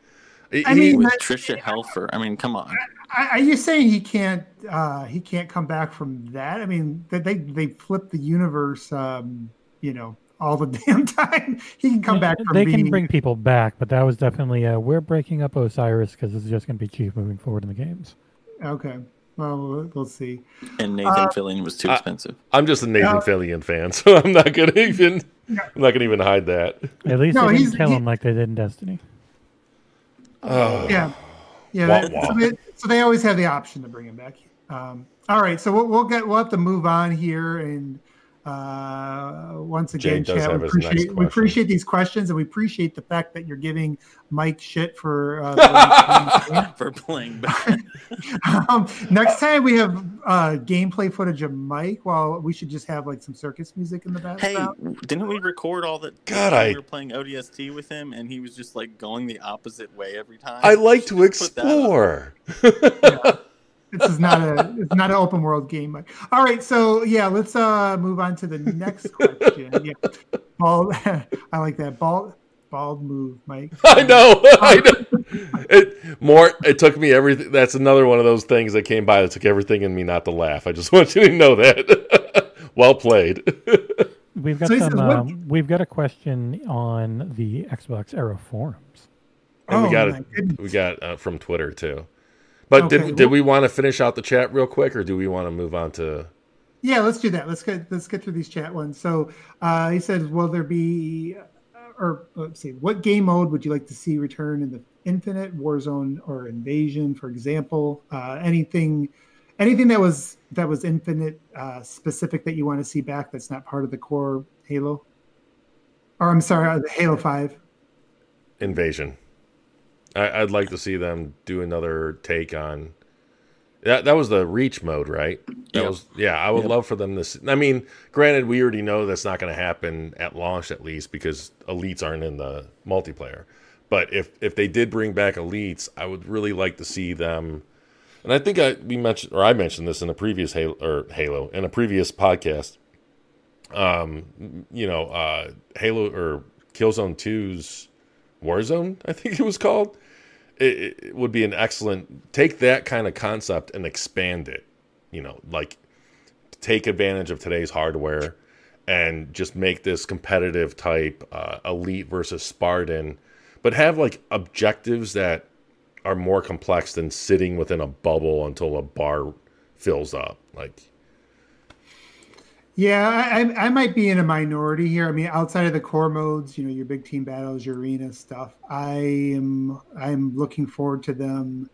he- I mean, With that- Tricia Helfer. I mean, come on. Are are you saying he can't? Uh, he can't come back from that? I mean, they they, they flip the universe. Um, you know, all the damn time. He can come back from They being. can bring people back, but that was definitely uh, we're breaking up Osiris because this is just going to be cheap moving forward in the games. Okay. Well, we'll- we'll see. And Nathan Uh, Fillion was too expensive. I'm just a Nathan Uh, Fillion fan, so I'm not gonna even No. I'm not gonna even hide that. At least no, they didn't kill he- him like they did in Destiny. Oh, Yeah. Yeah. Wah, that- wah. So, they, so they always have the option to bring him back. Um, all right. So we'll, we'll get we'll have to move on here and. Uh, once again, Jay does. We have his next appreciate we appreciate these questions, and we appreciate the fact that you're giving Mike shit for. Uh, For playing back. um, next time we have uh, gameplay footage of Mike. Well, we should just have like some circus music in the background. Hey, background. didn't we record all that? God, I- we were playing ODST with him, and he was just like going the opposite way every time. I like to We should put that up. explore. this is not a it's not an open world game. Mike. All right, so yeah, let's uh move on to the next question. Yeah, bald. I like that bald bald move, Mike. I know, I know. It more. It took me everything. That's another one of those things that came by that took everything in me not to laugh. I just want you to know that. well played. We've got So he says, some. Um, we've got a question on the Xbox Era forums. And we Oh, got my it. goodness. We got uh, from Twitter too. But Okay, did did we want to finish out the chat real quick, or do we want to move on to? Yeah, let's do that. Let's get let's get through these chat ones. So uh, he says, "Will there be, uh, or let's see, what game mode would you like to see return in the Infinite, Warzone, or Invasion, for example? Uh, anything, anything that was that was Infinite uh, specific that you want to see back that's not part of the core Halo, or I'm sorry, uh, the Halo Five. Invasion. I, would like to see them do another take on that. That was the reach mode, right? That yep. was yeah. I would yep. love for them to. I mean, granted, we already know that's not going to happen at launch, at least because elites aren't in the multiplayer. But if if they did bring back elites, I would really like to see them. And I think I we mentioned or I mentioned this in a previous Halo or Halo in a previous podcast. Um, you know, uh, Halo or Killzone 2's Warzone, I think it was called it, it would be an excellent take that kind of concept and expand it. You know, like take advantage of today's hardware and just make this competitive type uh, elite versus Spartan, but have like objectives that are more complex than sitting within a bubble until a bar fills up. Like yeah, I, I might be in a minority here. I mean, outside of the core modes, you know, your big team battles, your arena stuff, I am I'm looking forward to them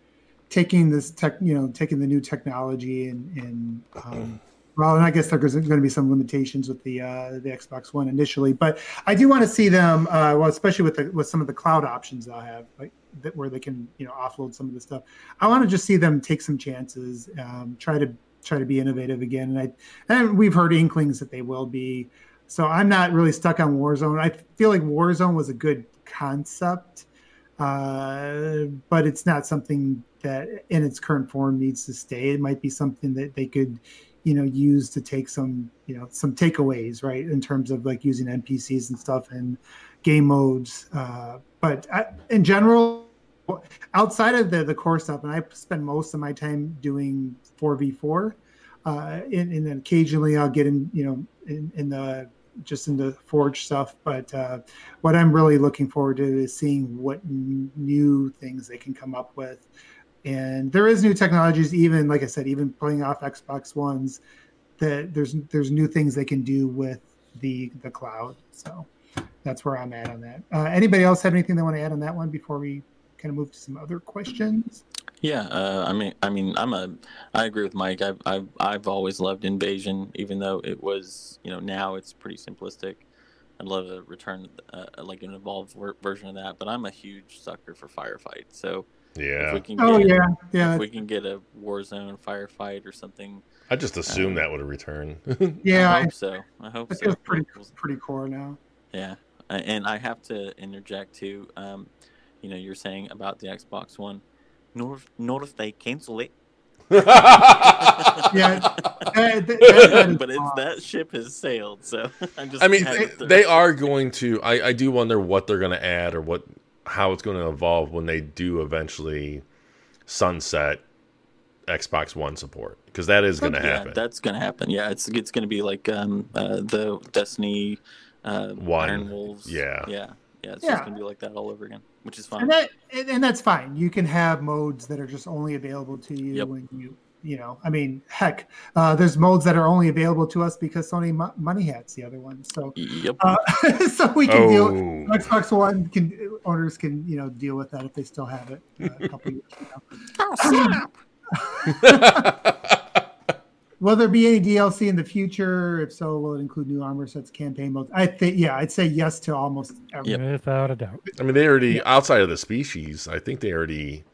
taking this tech, you know, taking the new technology and and um, well, and I guess there's going to be some limitations with the uh, the Xbox One initially, but I do want to see them. Uh, well, especially with the, with some of the cloud options they'll have, like that, where they can you know offload some of the stuff. I want to just see them take some chances, um, try to try to be innovative again. And I and we've heard inklings that they will be. So I'm not really stuck on Warzone. I feel like Warzone was a good concept, uh, but it's not something that in its current form needs to stay. It might be something that they could, you know, use to take some, you know, some takeaways, right, in terms of like using NPCs and stuff and game modes. Uh, but I, in general, outside of the the core stuff, and I spend most of my time doing four v four, uh, and, and then occasionally I'll get in, you know, in, in the just in the forge stuff. But uh, what I'm really looking forward to is seeing what n- new things they can come up with. And there is new technologies, even like I said, even playing off Xbox Ones, that there's there's new things they can do with the the cloud. So that's where I'm at on that. Uh, anybody else have anything they want to add on that one before we kind of move to some other questions? Yeah, uh, I mean, I mean, I'm a, I agree with Mike. I've, I've, I've always loved Invasion, even though it was, you know, now it's pretty simplistic. I'd love to return, uh, like an evolved ver- version of that. But I'm a huge sucker for firefight. So yeah, if we can oh, get, oh yeah, yeah. If we can get a Warzone firefight or something, I just assume um, that would return. yeah, I hope so. I hope so. Pretty, pretty core now. Yeah, and I have to interject too. Um, you know, you're saying about the Xbox One. Nor not if they cancel it. yeah, that, that, but it's, that ship has sailed. So i just. I mean, they, they are going to. I, I do wonder what they're going to add or what how it's going to evolve when they do eventually sunset Xbox One support because that is going to yeah, happen. That's going to happen. Yeah, it's it's going to be like um, uh, the Destiny uh, One. Iron Wolves. Yeah, yeah. Yeah, it's yeah. just gonna be like that all over again, which is fine. And, that, and that's fine. You can have modes that are just only available to you yep. when you, you know. I mean, heck, uh, there's modes that are only available to us because Sony mo- money hats the other one. So, yep. Uh, so we can oh. deal. Xbox One can owners can you know deal with that if they still have it uh, a couple years from now. Oh, snap! Will there be any DLC in the future? If so, will it include new armor sets, campaign modes? I think, yeah, I'd say yes to almost everything. Without a doubt. I mean, they already yeah. outside of the species. I think they already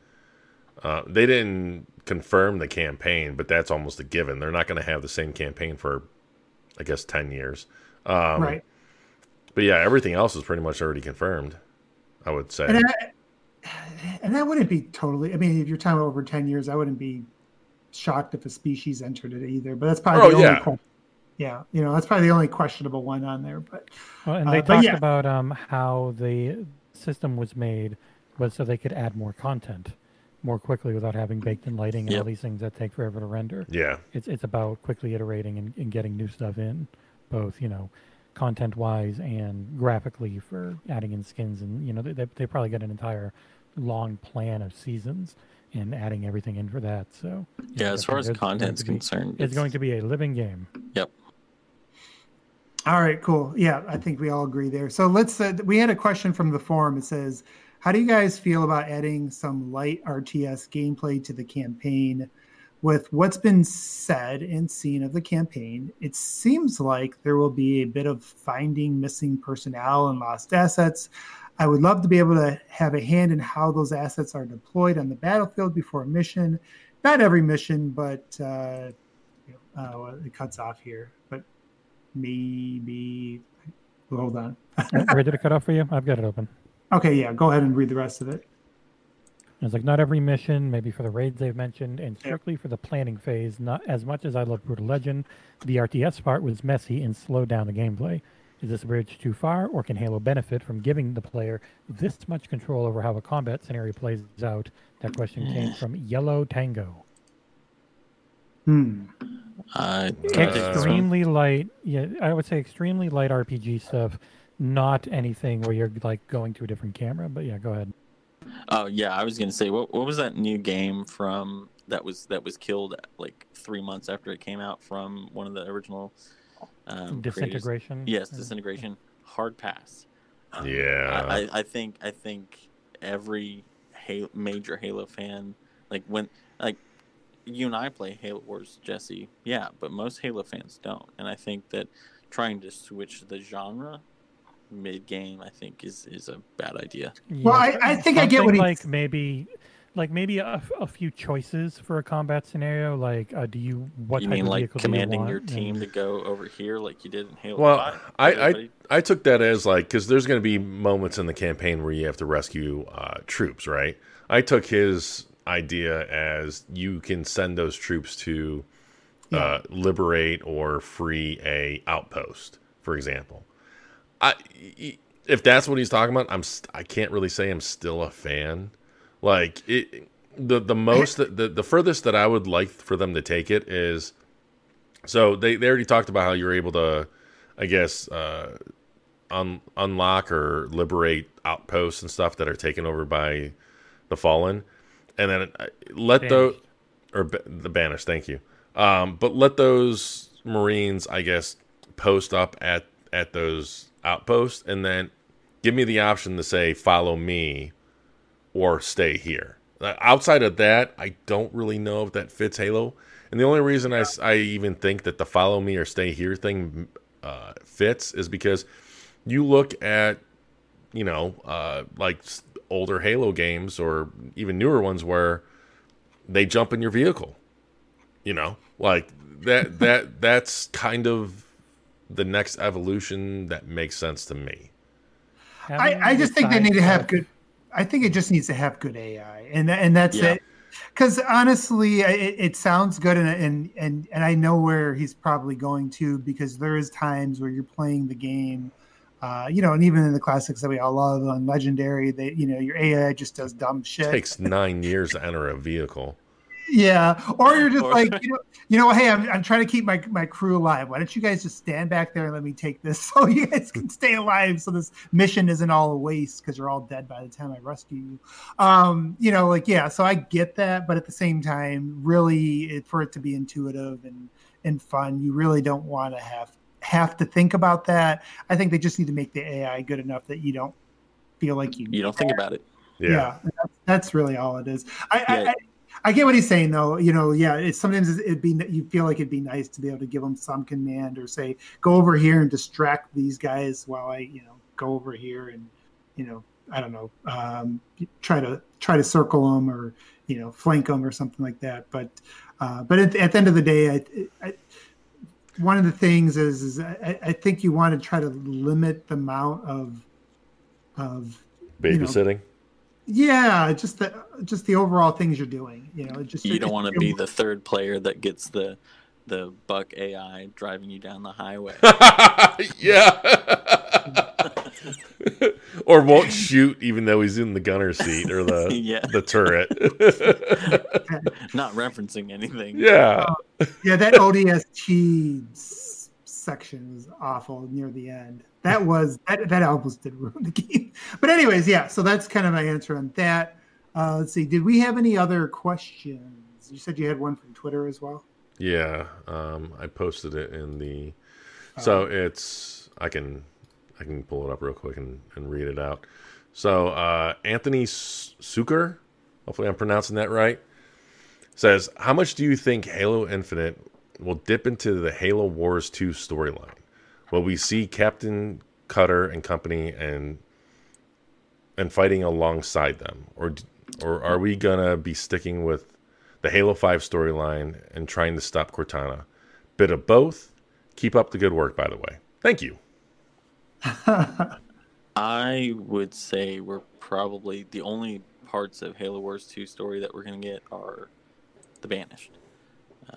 uh, they didn't confirm the campaign, but that's almost a given. They're not going to have the same campaign for, I guess, ten years. Um, right. But yeah, everything else is pretty much already confirmed. I would say. And, I, and that wouldn't be totally. I mean, if you're talking over ten years, I wouldn't be shocked if a species entered it either. But that's probably oh, the yeah. only yeah, you know, that's probably the only questionable one on there. But well, and they uh, talked yeah. about um, how the system was made was so they could add more content more quickly without having baked in lighting and yep. all these things that take forever to render. Yeah, it's it's about quickly iterating and, and getting new stuff in, both you know, content wise and graphically for adding in skins and you know they they probably got an entire long plan of seasons and adding everything in for that. So yeah, as far as content's be, concerned, it's, it's going to be a living game. Yep. All right, cool. Yeah, I think we all agree there. So let's. Uh, we had a question from the forum. It says, "How do you guys feel about adding some light RTS gameplay to the campaign?" With what's been said and seen of the campaign, it seems like there will be a bit of finding missing personnel and lost assets I would love to be able to have a hand in how those assets are deployed on the battlefield before a mission. Not every mission, but uh, you know, uh, it cuts off here. But maybe. Hold on. Where did it cut off for you? I've got it open. Okay, yeah, go ahead and read the rest of it. It's like not every mission, maybe for the raids they've mentioned, and strictly for the planning phase. Not as much as I love Brutal Legend, the RTS part was messy and slowed down the gameplay. Is this bridge too far, or can Halo benefit from giving the player this much control over how a combat scenario plays out? That question came from Yellow Tango. Hmm. Uh, extremely light, yeah, I would say extremely light RPG stuff. Not anything where you're like going to a different camera, but yeah, go ahead. Oh yeah, I was gonna say what what was that new game from that was that was killed like three months after it came out from one of the original um, creators? Disintegration. Yes, disintegration. Hard pass. Yeah. I, I, I think I think every Halo, major Halo fan like when like you and I play Halo Wars, Jesse. Yeah, but most Halo fans don't, and I think that trying to switch the genre mid game, I think is is a bad idea. Well, I, I think I get what Something he's like maybe, like maybe a, a few choices for a combat scenario. Like, uh, do you what you type mean of like vehicle do you commanding want? your And- team to go over here like you did in Halo? Well, 5? I, I Everybody- I took that as like because there's going to be moments in the campaign where you have to rescue uh, troops, right? I took his idea as you can send those troops to uh, liberate or free a outpost, for example. I if that's what he's talking about, I'm st- I can't really say I'm still a fan. Like it, the the most the the furthest that I would like for them to take it is so they they already talked about how you're able to, I guess, uh, un, unlock or liberate outposts and stuff that are taken over by the fallen, and then uh, let those or ba- the banished. Thank you. Um, but let those Marines, I guess, post up at at those outposts, and then give me the option to say follow me or stay here. Uh, Outside of that, I don't really know if that fits Halo. And the only reason I, I even think that the follow me or stay here thing uh, fits is because you look at, you know, uh, like older Halo games or even newer ones where they jump in your vehicle. You know, like that that that's kind of the next evolution that makes sense to me. I, I just think they need to have good. I think it just needs to have good AI, and and that's Yeah. it. Because honestly, it, it sounds good, and, and and and I know where he's probably going to because there is times where you're playing the game, uh, you know, and even in the classics that we all love on Legendary, that you know your AI just does dumb shit. It takes nine years to enter a vehicle. Yeah, or you're just Or- like, you know, you know, hey, I'm, I'm trying to keep my, my crew alive. Why don't you guys just stand back there and let me take this so you guys can stay alive, so this mission isn't all a waste because you're all dead by the time I rescue you. Um, you know, like yeah, so I get that, but at the same time, really, it, for it to be intuitive and and fun, you really don't want to have have to think about that. I think they just need to make the AI good enough that you don't feel like you you don't think about it. yeah, that's, that's really all it is. I, Yeah. I, I I get what he's saying though. You know, yeah, it's sometimes it'd be you feel like it'd be nice to be able to give them some command or say go over here and distract these guys while I you know go over here and you know I don't know um, try to try to circle them or you know flank them or something like that. But uh, but at, at the end of the day, I, I one of the things is, is I, I think you want to try to limit the amount of of you know, Babysitting. Yeah, just the just the overall things you're doing. You know, just You don't want to be the third player that gets the the buck AI driving you down the highway. yeah. or won't shoot even though he's in the gunner seat or the Yeah. the turret. Not referencing anything. yeah. Oh, yeah. That ODST s- section was awful near the end. That was that that almost did ruin the game. But anyways, yeah. So that's kind of my answer on that. Uh, let's see. Did we have any other questions? You said you had one from Twitter as well. Yeah. Um, I posted it in the so it's I can I can pull it up real quick and, and read it out. So uh, Anthony Suker, hopefully I'm pronouncing that right, says, "How much do you think Halo Infinite will dip into the Halo Wars 2 storyline? Will we see Captain Cutter and company and and fighting alongside them, or or are we gonna be sticking with the Halo Five storyline and trying to stop Cortana? Bit of both. Keep up the good work, by the way. Thank you. I would say we're probably the only parts of Halo Wars 2 story that we're going to get are the Banished.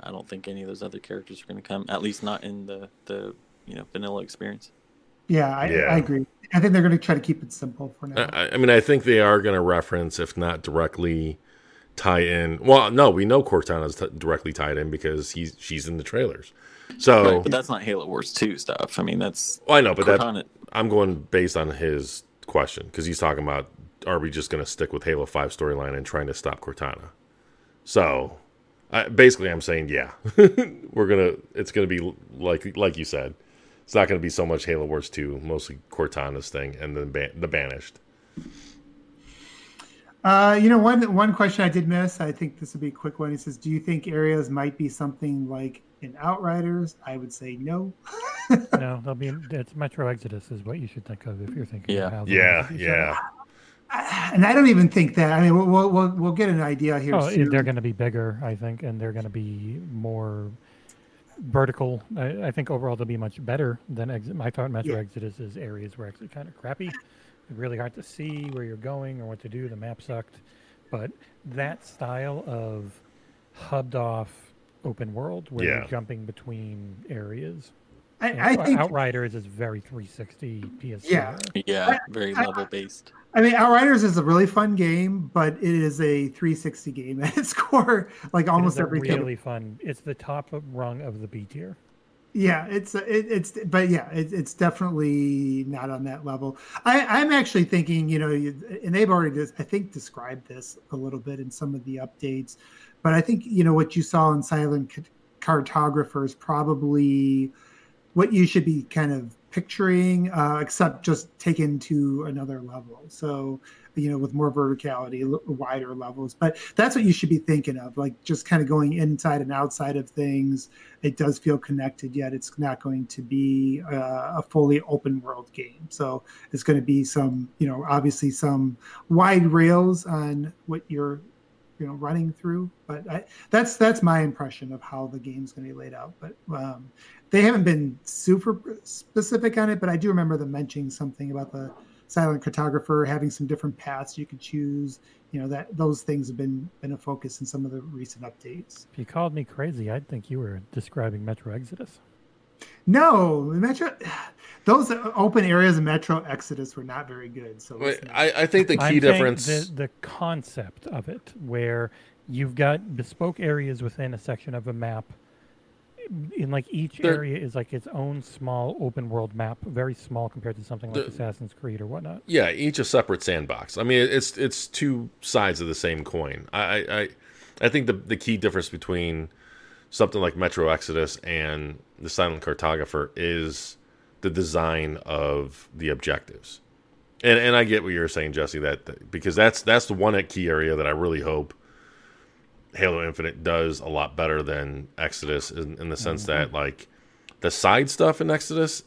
I don't think any of those other characters are going to come, at least not in the, the you know vanilla experience. Yeah, I, Yeah. I agree. I think they're going to try to keep it simple for now. I, I mean, I think they are going to reference, if not directly tie in. Well, no, we know Cortana's t- directly tied in because he's she's in the trailers. So Right, but that's not Halo Wars 2 stuff. I mean, that's well, I know, but that Cortana. I'm going based on his question because he's talking about are we just going to stick with Halo Five storyline and trying to stop Cortana? So, I, basically, I'm saying yeah, we're gonna. It's gonna be like like you said. It's not going to be so much Halo Wars 2, mostly Cortana's thing, and then ban- the Banished. Uh, you know, one one question I did miss. I think this would be a quick one. He says, "Do you think areas might be something like in Outriders?" I would say no. no, they'll be. It's Metro Exodus is what you should think of if you're thinking. Yeah. Of Yeah, movies yeah. and I don't even think that. I mean, we'll we'll, we'll, we'll get an idea here. Oh, soon. they're going to be bigger, I think, and they're going to be more vertical. I, I think overall they'll be much better than Exit. My thought Metro Yeah. Exodus's areas were actually kind of crappy. Really hard to see where you're going or what to do. The map sucked, but that style of hubbed off open world where Yeah. you're jumping between areas. I, and I think. Outriders is very 360 PS. Yeah. Yeah, very I- level based. I mean, Outriders is a really fun game, but it is a 360 game at its core. Like almost Almost everything. really fun. It's the top rung of the B tier. Yeah, it's it, it's but yeah, it, it's definitely not on that level. I, I'm actually thinking, you know, and they've already, dis- I think, described this a little bit in some of the updates, but I think you know what you saw in Silent C- Cartographer is probably what you should be kind of picturing, uh, except just taken to another level. So, you know, with more verticality, wider levels. But that's what you should be thinking of, like just kind of going inside and outside of things it does feel connected yet it's not going to be uh, a fully open world game so it's going to be some you know obviously some wide rails on what you're you know running through but I, that's that's my impression of how the game's going to be laid out but um, they haven't been super specific on it but i do remember them mentioning something about the silent cartographer having some different paths you could choose you know that those things have been been a focus in some of the recent updates If you called me crazy, I'd think you were describing Metro Exodus. No, Metro, those open areas of Metro Exodus were not very good. So Wait, I, I think the key I'm difference. the, the concept of it, where you've got bespoke areas within a section of a map. In like each There- area is like its own small open world map, very small compared to something like The- Assassin's Creed or whatnot. Yeah, each a separate sandbox. I mean, it's it's two sides of the same coin. I I, I- think the the key difference between something like Metro Exodus and the Silent Cartographer is the design of the objectives. And and I get what you're saying, Jesse, that, that- because that's that's the one key area that I really hope Halo Infinite does a lot better than Exodus in, in the sense that like the side stuff in Exodus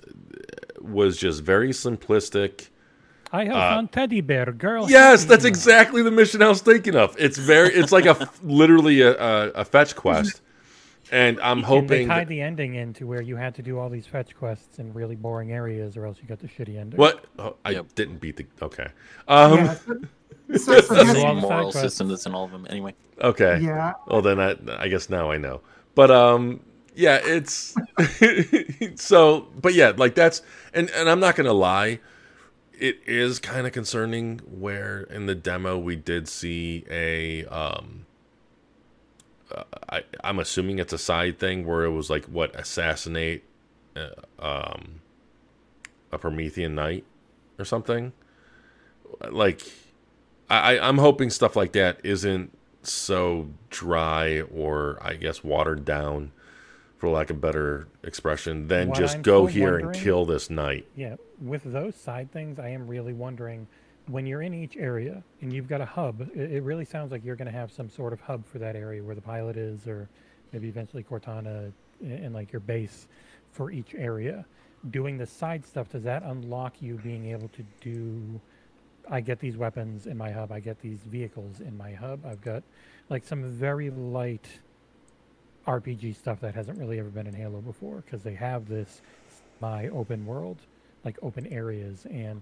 was just very simplistic. I have Uh, found teddy bear girl. Yes, that's exactly the mission I was thinking of. It's very, it's like a literally a, a, a fetch quest, and I'm And they tied that- the ending into where you had to do all these fetch quests in really boring areas, or else you got the shitty ending. what? Oh, I Yep. didn't beat the. Okay. Um. yeah, so, so, so The There's that's- all the same moral quests. system that's in all of them. Anyway, Okay. yeah, Well, then I, I guess now I know. But um, yeah, it's so. But yeah, like that's and and I'm not gonna lie, it is kind of concerning where in the demo we did see a um. uh, I I'm assuming it's a side thing where it was like what assassinate, uh, um, a Promethean knight or something. Like, I I'm hoping stuff like that isn't so dry or I guess watered down, for lack of better expression, than What just I'm go here and kill this knight. Yeah, with those side things, I am really wondering when you're in each area and you've got a hub. It, it really sounds like you're going to have some sort of hub for that area where the pilot is, or maybe eventually Cortana and, and like your base for each area. Doing the side stuff does that unlock you being able to do I get these weapons in my hub. I get these vehicles in my hub. I've got like some very light RPG stuff that hasn't really ever been in Halo before because they have this my open world, like open areas, and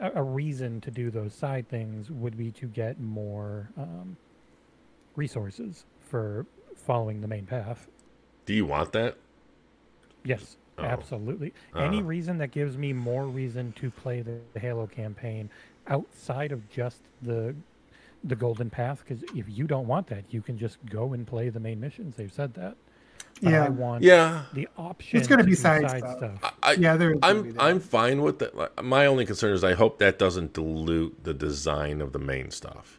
a, a reason to do those side things would be to get more um, resources for following the main path. Do you want that? Yes, Oh. absolutely. Any Uh-huh. reason that gives me more reason to play the, the Halo campaign outside of just the the golden path because if you don't want that, you can just go and play the main missions. They've said that. But Yeah. I want Yeah. the option. It's gonna be do side stuff. I, Yeah, there is I'm that. I'm fine with that. Like, My only concern is I hope that doesn't dilute the design of the main stuff.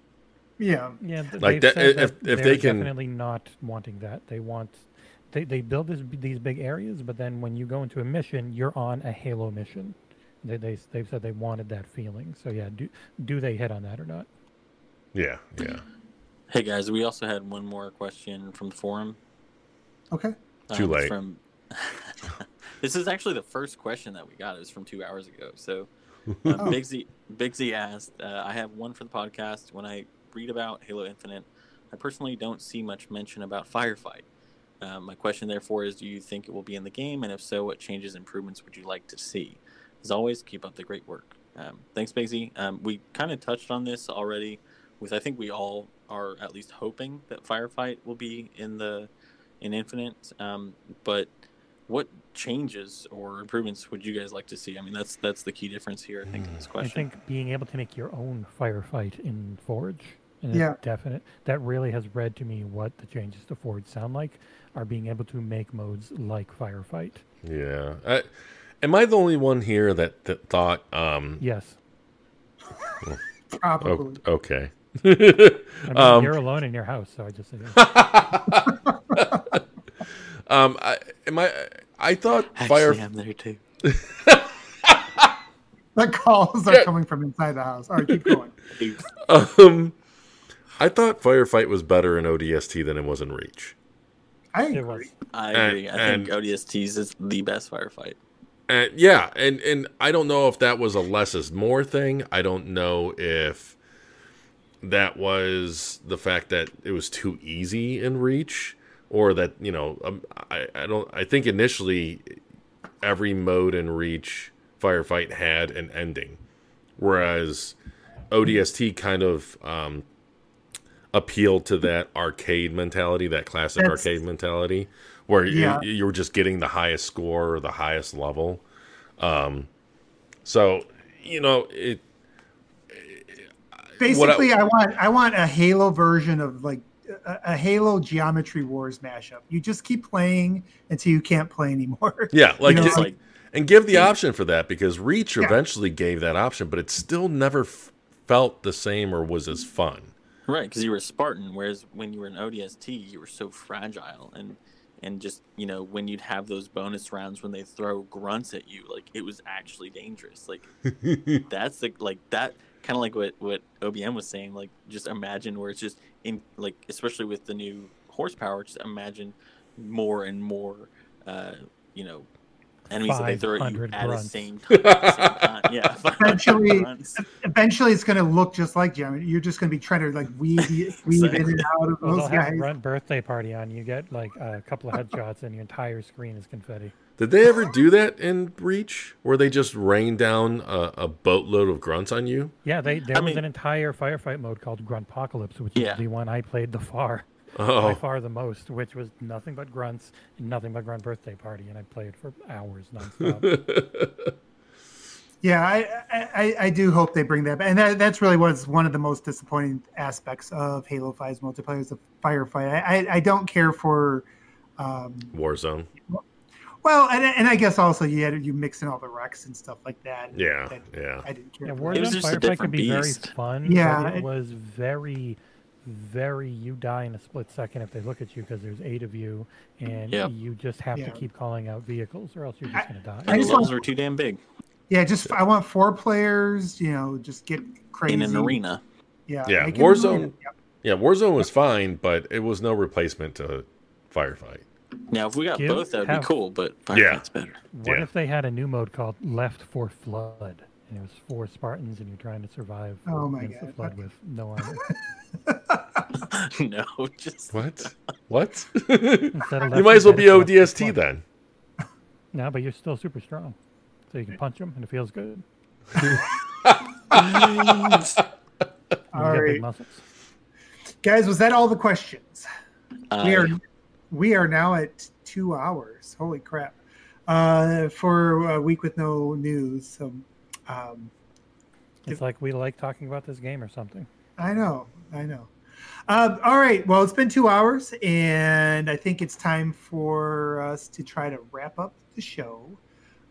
Yeah. Yeah, Like they've that- if- that if they can- definitely not wanting that. They want they they build this, these big areas, but then when you go into a mission, you're on a Halo mission. They they they've said they wanted that feeling. So yeah, do do they hit on that or not? Yeah, yeah. Hey guys, we also had one more question from the forum. Okay. Too late. From this is actually the first question that we got. It was from two hours ago. So um, Oh. Big Z Big Z asked, uh, "I have one for the podcast. When I read about Halo Infinite, I personally don't see much mention about firefight. Um, my question, therefore, is: Do you think it will be in the game? And if so, what changes, improvements would you like to see? As always, keep up the great work. Um, thanks, Big Z. Um, we kind of touched on this already. With I think we all are at least hoping that firefight will be in the in Infinite. Um, but what changes or improvements would you guys like to see? I mean, that's that's the key difference here. I think in this question. I think being able to make your own firefight in Forge, and Yeah. definite. That really has read to me what the changes to Forge sound like. Are being able to make modes like firefight. Yeah. I, am I the only one here that, that thought, um, Yes, oh, Probably. okay. I mean, Um, you're alone in your house, so I just said yes. Um, I, am I, I thought Actually, fire, I'm there too. The calls are Yeah. coming from inside the house. All right, keep going. um, I thought firefight was better in ODST than it was in Reach. I agree. was. I And- agree. I and- think ODSTs is the best firefight. And yeah, and and I don't know if that was a less is more thing. I don't know if that was the fact that it was too easy in Reach, or that you know, um, I I don't. I think initially every mode in Reach firefight had an ending, whereas ODST kind of um, appealed to that arcade mentality, that classic That's- arcade mentality, where Yeah. you, you were just getting the highest score or the highest level. Um, so you know it. Basically, I, want I want a Halo version of like a, a Halo Geometry Wars mashup. You just keep playing until you can't play anymore. Yeah, like, know, gi- like and give the option for that because Reach Yeah. eventually gave that option, but it still never f- felt the same or was as fun. right because you were a Spartan, whereas when you were an ODST, you were so fragile and and just you know when you'd have those bonus rounds when they throw grunts at you, like it was actually dangerous. Like that's the like that kind of like what what OBM was saying. Like just imagine where it's just in like especially with the new horsepower, just imagine more and more, uh, you know. Enemies that they throw at you 500 at the same time. Same time. Yeah, Eventually- Eventually, it's going to look just like Geometry. You're just going to be trying to like weave, weave in and out of Well, those they'll have guys. grunt birthday party on. You get like a couple of headshots, and your entire screen is confetti. Did they ever do that in Reach, where they just rain down a, a boatload of grunts on you? Yeah, they there I was mean- an entire firefight mode called Gruntpocalypse, which Yeah. is the one I played the far by Oh, far the most, which was nothing but grunts and nothing but grunt birthday party, and I played for hours nonstop. Yeah, I, I, I- I do hope they bring that back. And that, that's really was one of the most disappointing aspects of Halo 5's multiplayer is the firefight. I, I, I don't care for, um, Warzone. well, and, and I guess also you had you mix in all the wrecks and stuff like that. Yeah, That- yeah. I didn't care. yeah, for that. was Warzone just a firefight could different be very fun. Yeah, but it it- was very, very you die in a split second if they look at you because there's eight of you, and Yep. you just have Yeah. to keep calling out vehicles, or else you're just gonna die. I And the just want- were too damn big Yeah, just I want four players. You know, just get crazy in an arena. Yeah, Yeah, Warzone- Yep. Yeah, Warzone was fine, but it was no replacement to Firefight. Now, if we got Give- both, that would have- be cool. But Yeah. Firefight's better. What Yeah. if they had a new mode called Left for Flood? And it was four Spartans, and you're trying to survive Oh my against the God. flood with no armor. no, just What? What? You might as well be left, you had to ODST left the flood. then. No, but you're still super strong, so you can punch them, and it feels good. All You got right, big muscles. guys, was that all the questions? we are I- we are now at two hours. Holy crap! Uh, for a week with no news. So, um, It's like we like talking about this game or something. I know, I know. Um, all right. Well, it's been two hours, and I think it's time for us to try to wrap up the show.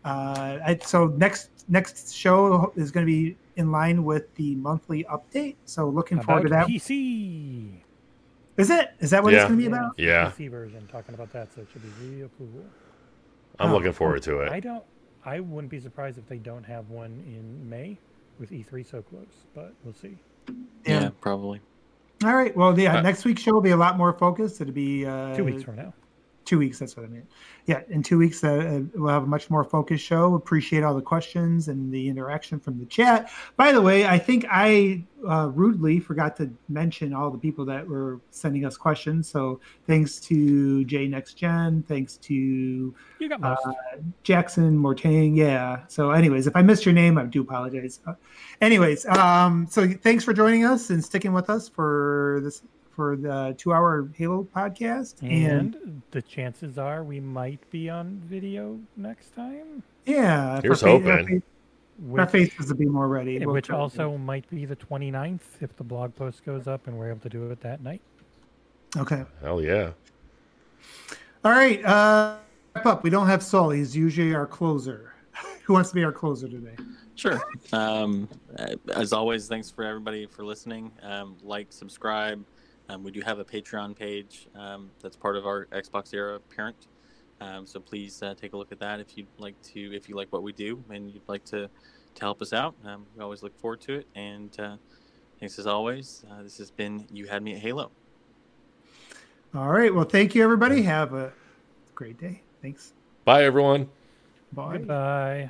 Uh, I, so next next show is going to be in line with the monthly update. So looking forward to About that. PC. Is it? Is that what it's going to be about? Yeah. PC version talking about that, so it should be real cool. I'm Oh. looking forward to it. I don't. I wouldn't be surprised if they don't have one in May, with E3 so close. But we'll see. yeah, probably. All right. Well, yeah. Uh, next week's show will be a lot more focused. It'll be uh, Two weeks from now. Two weeks. That's what I meant. Yeah, in two weeks, uh, we'll have a much more focused show. Appreciate all the questions and the interaction from the chat. By the way, I think I uh, rudely forgot to mention all the people that were sending us questions. So thanks to Jay Next Gen. Thanks to You got uh, Jackson Mortang. Yeah. So, anyways, if I missed your name, I do apologize. Uh, anyways, um, so thanks for joining us and sticking with us for this for the two-hour Halo podcast. and and the chances are we might be on video next time, Yeah, Here's our fa- our hoping. fa- Our which, faces will be more ready. We'll which try to- also might be the 29th if the blog post goes up and we're able to do it that night. okay. Hell yeah. All right. Uh, wrap up. We don't have Saul. He's usually our closer. Who wants to be our closer today? Sure. Um, uh, as always, thanks for everybody for listening. Um, like, subscribe. Um, we do have a Patreon page um, that's part of our Xbox Era parent. Um, so please uh, take a look at that if you'd like to, if you like what we do and you'd like to, to help us out. Um, we always look forward to it. And uh, thanks as always. Uh, this has been You Had Me at Halo. All right. Well, thank you, everybody. Have a great day. Thanks. Bye, everyone. Bye. Goodbye.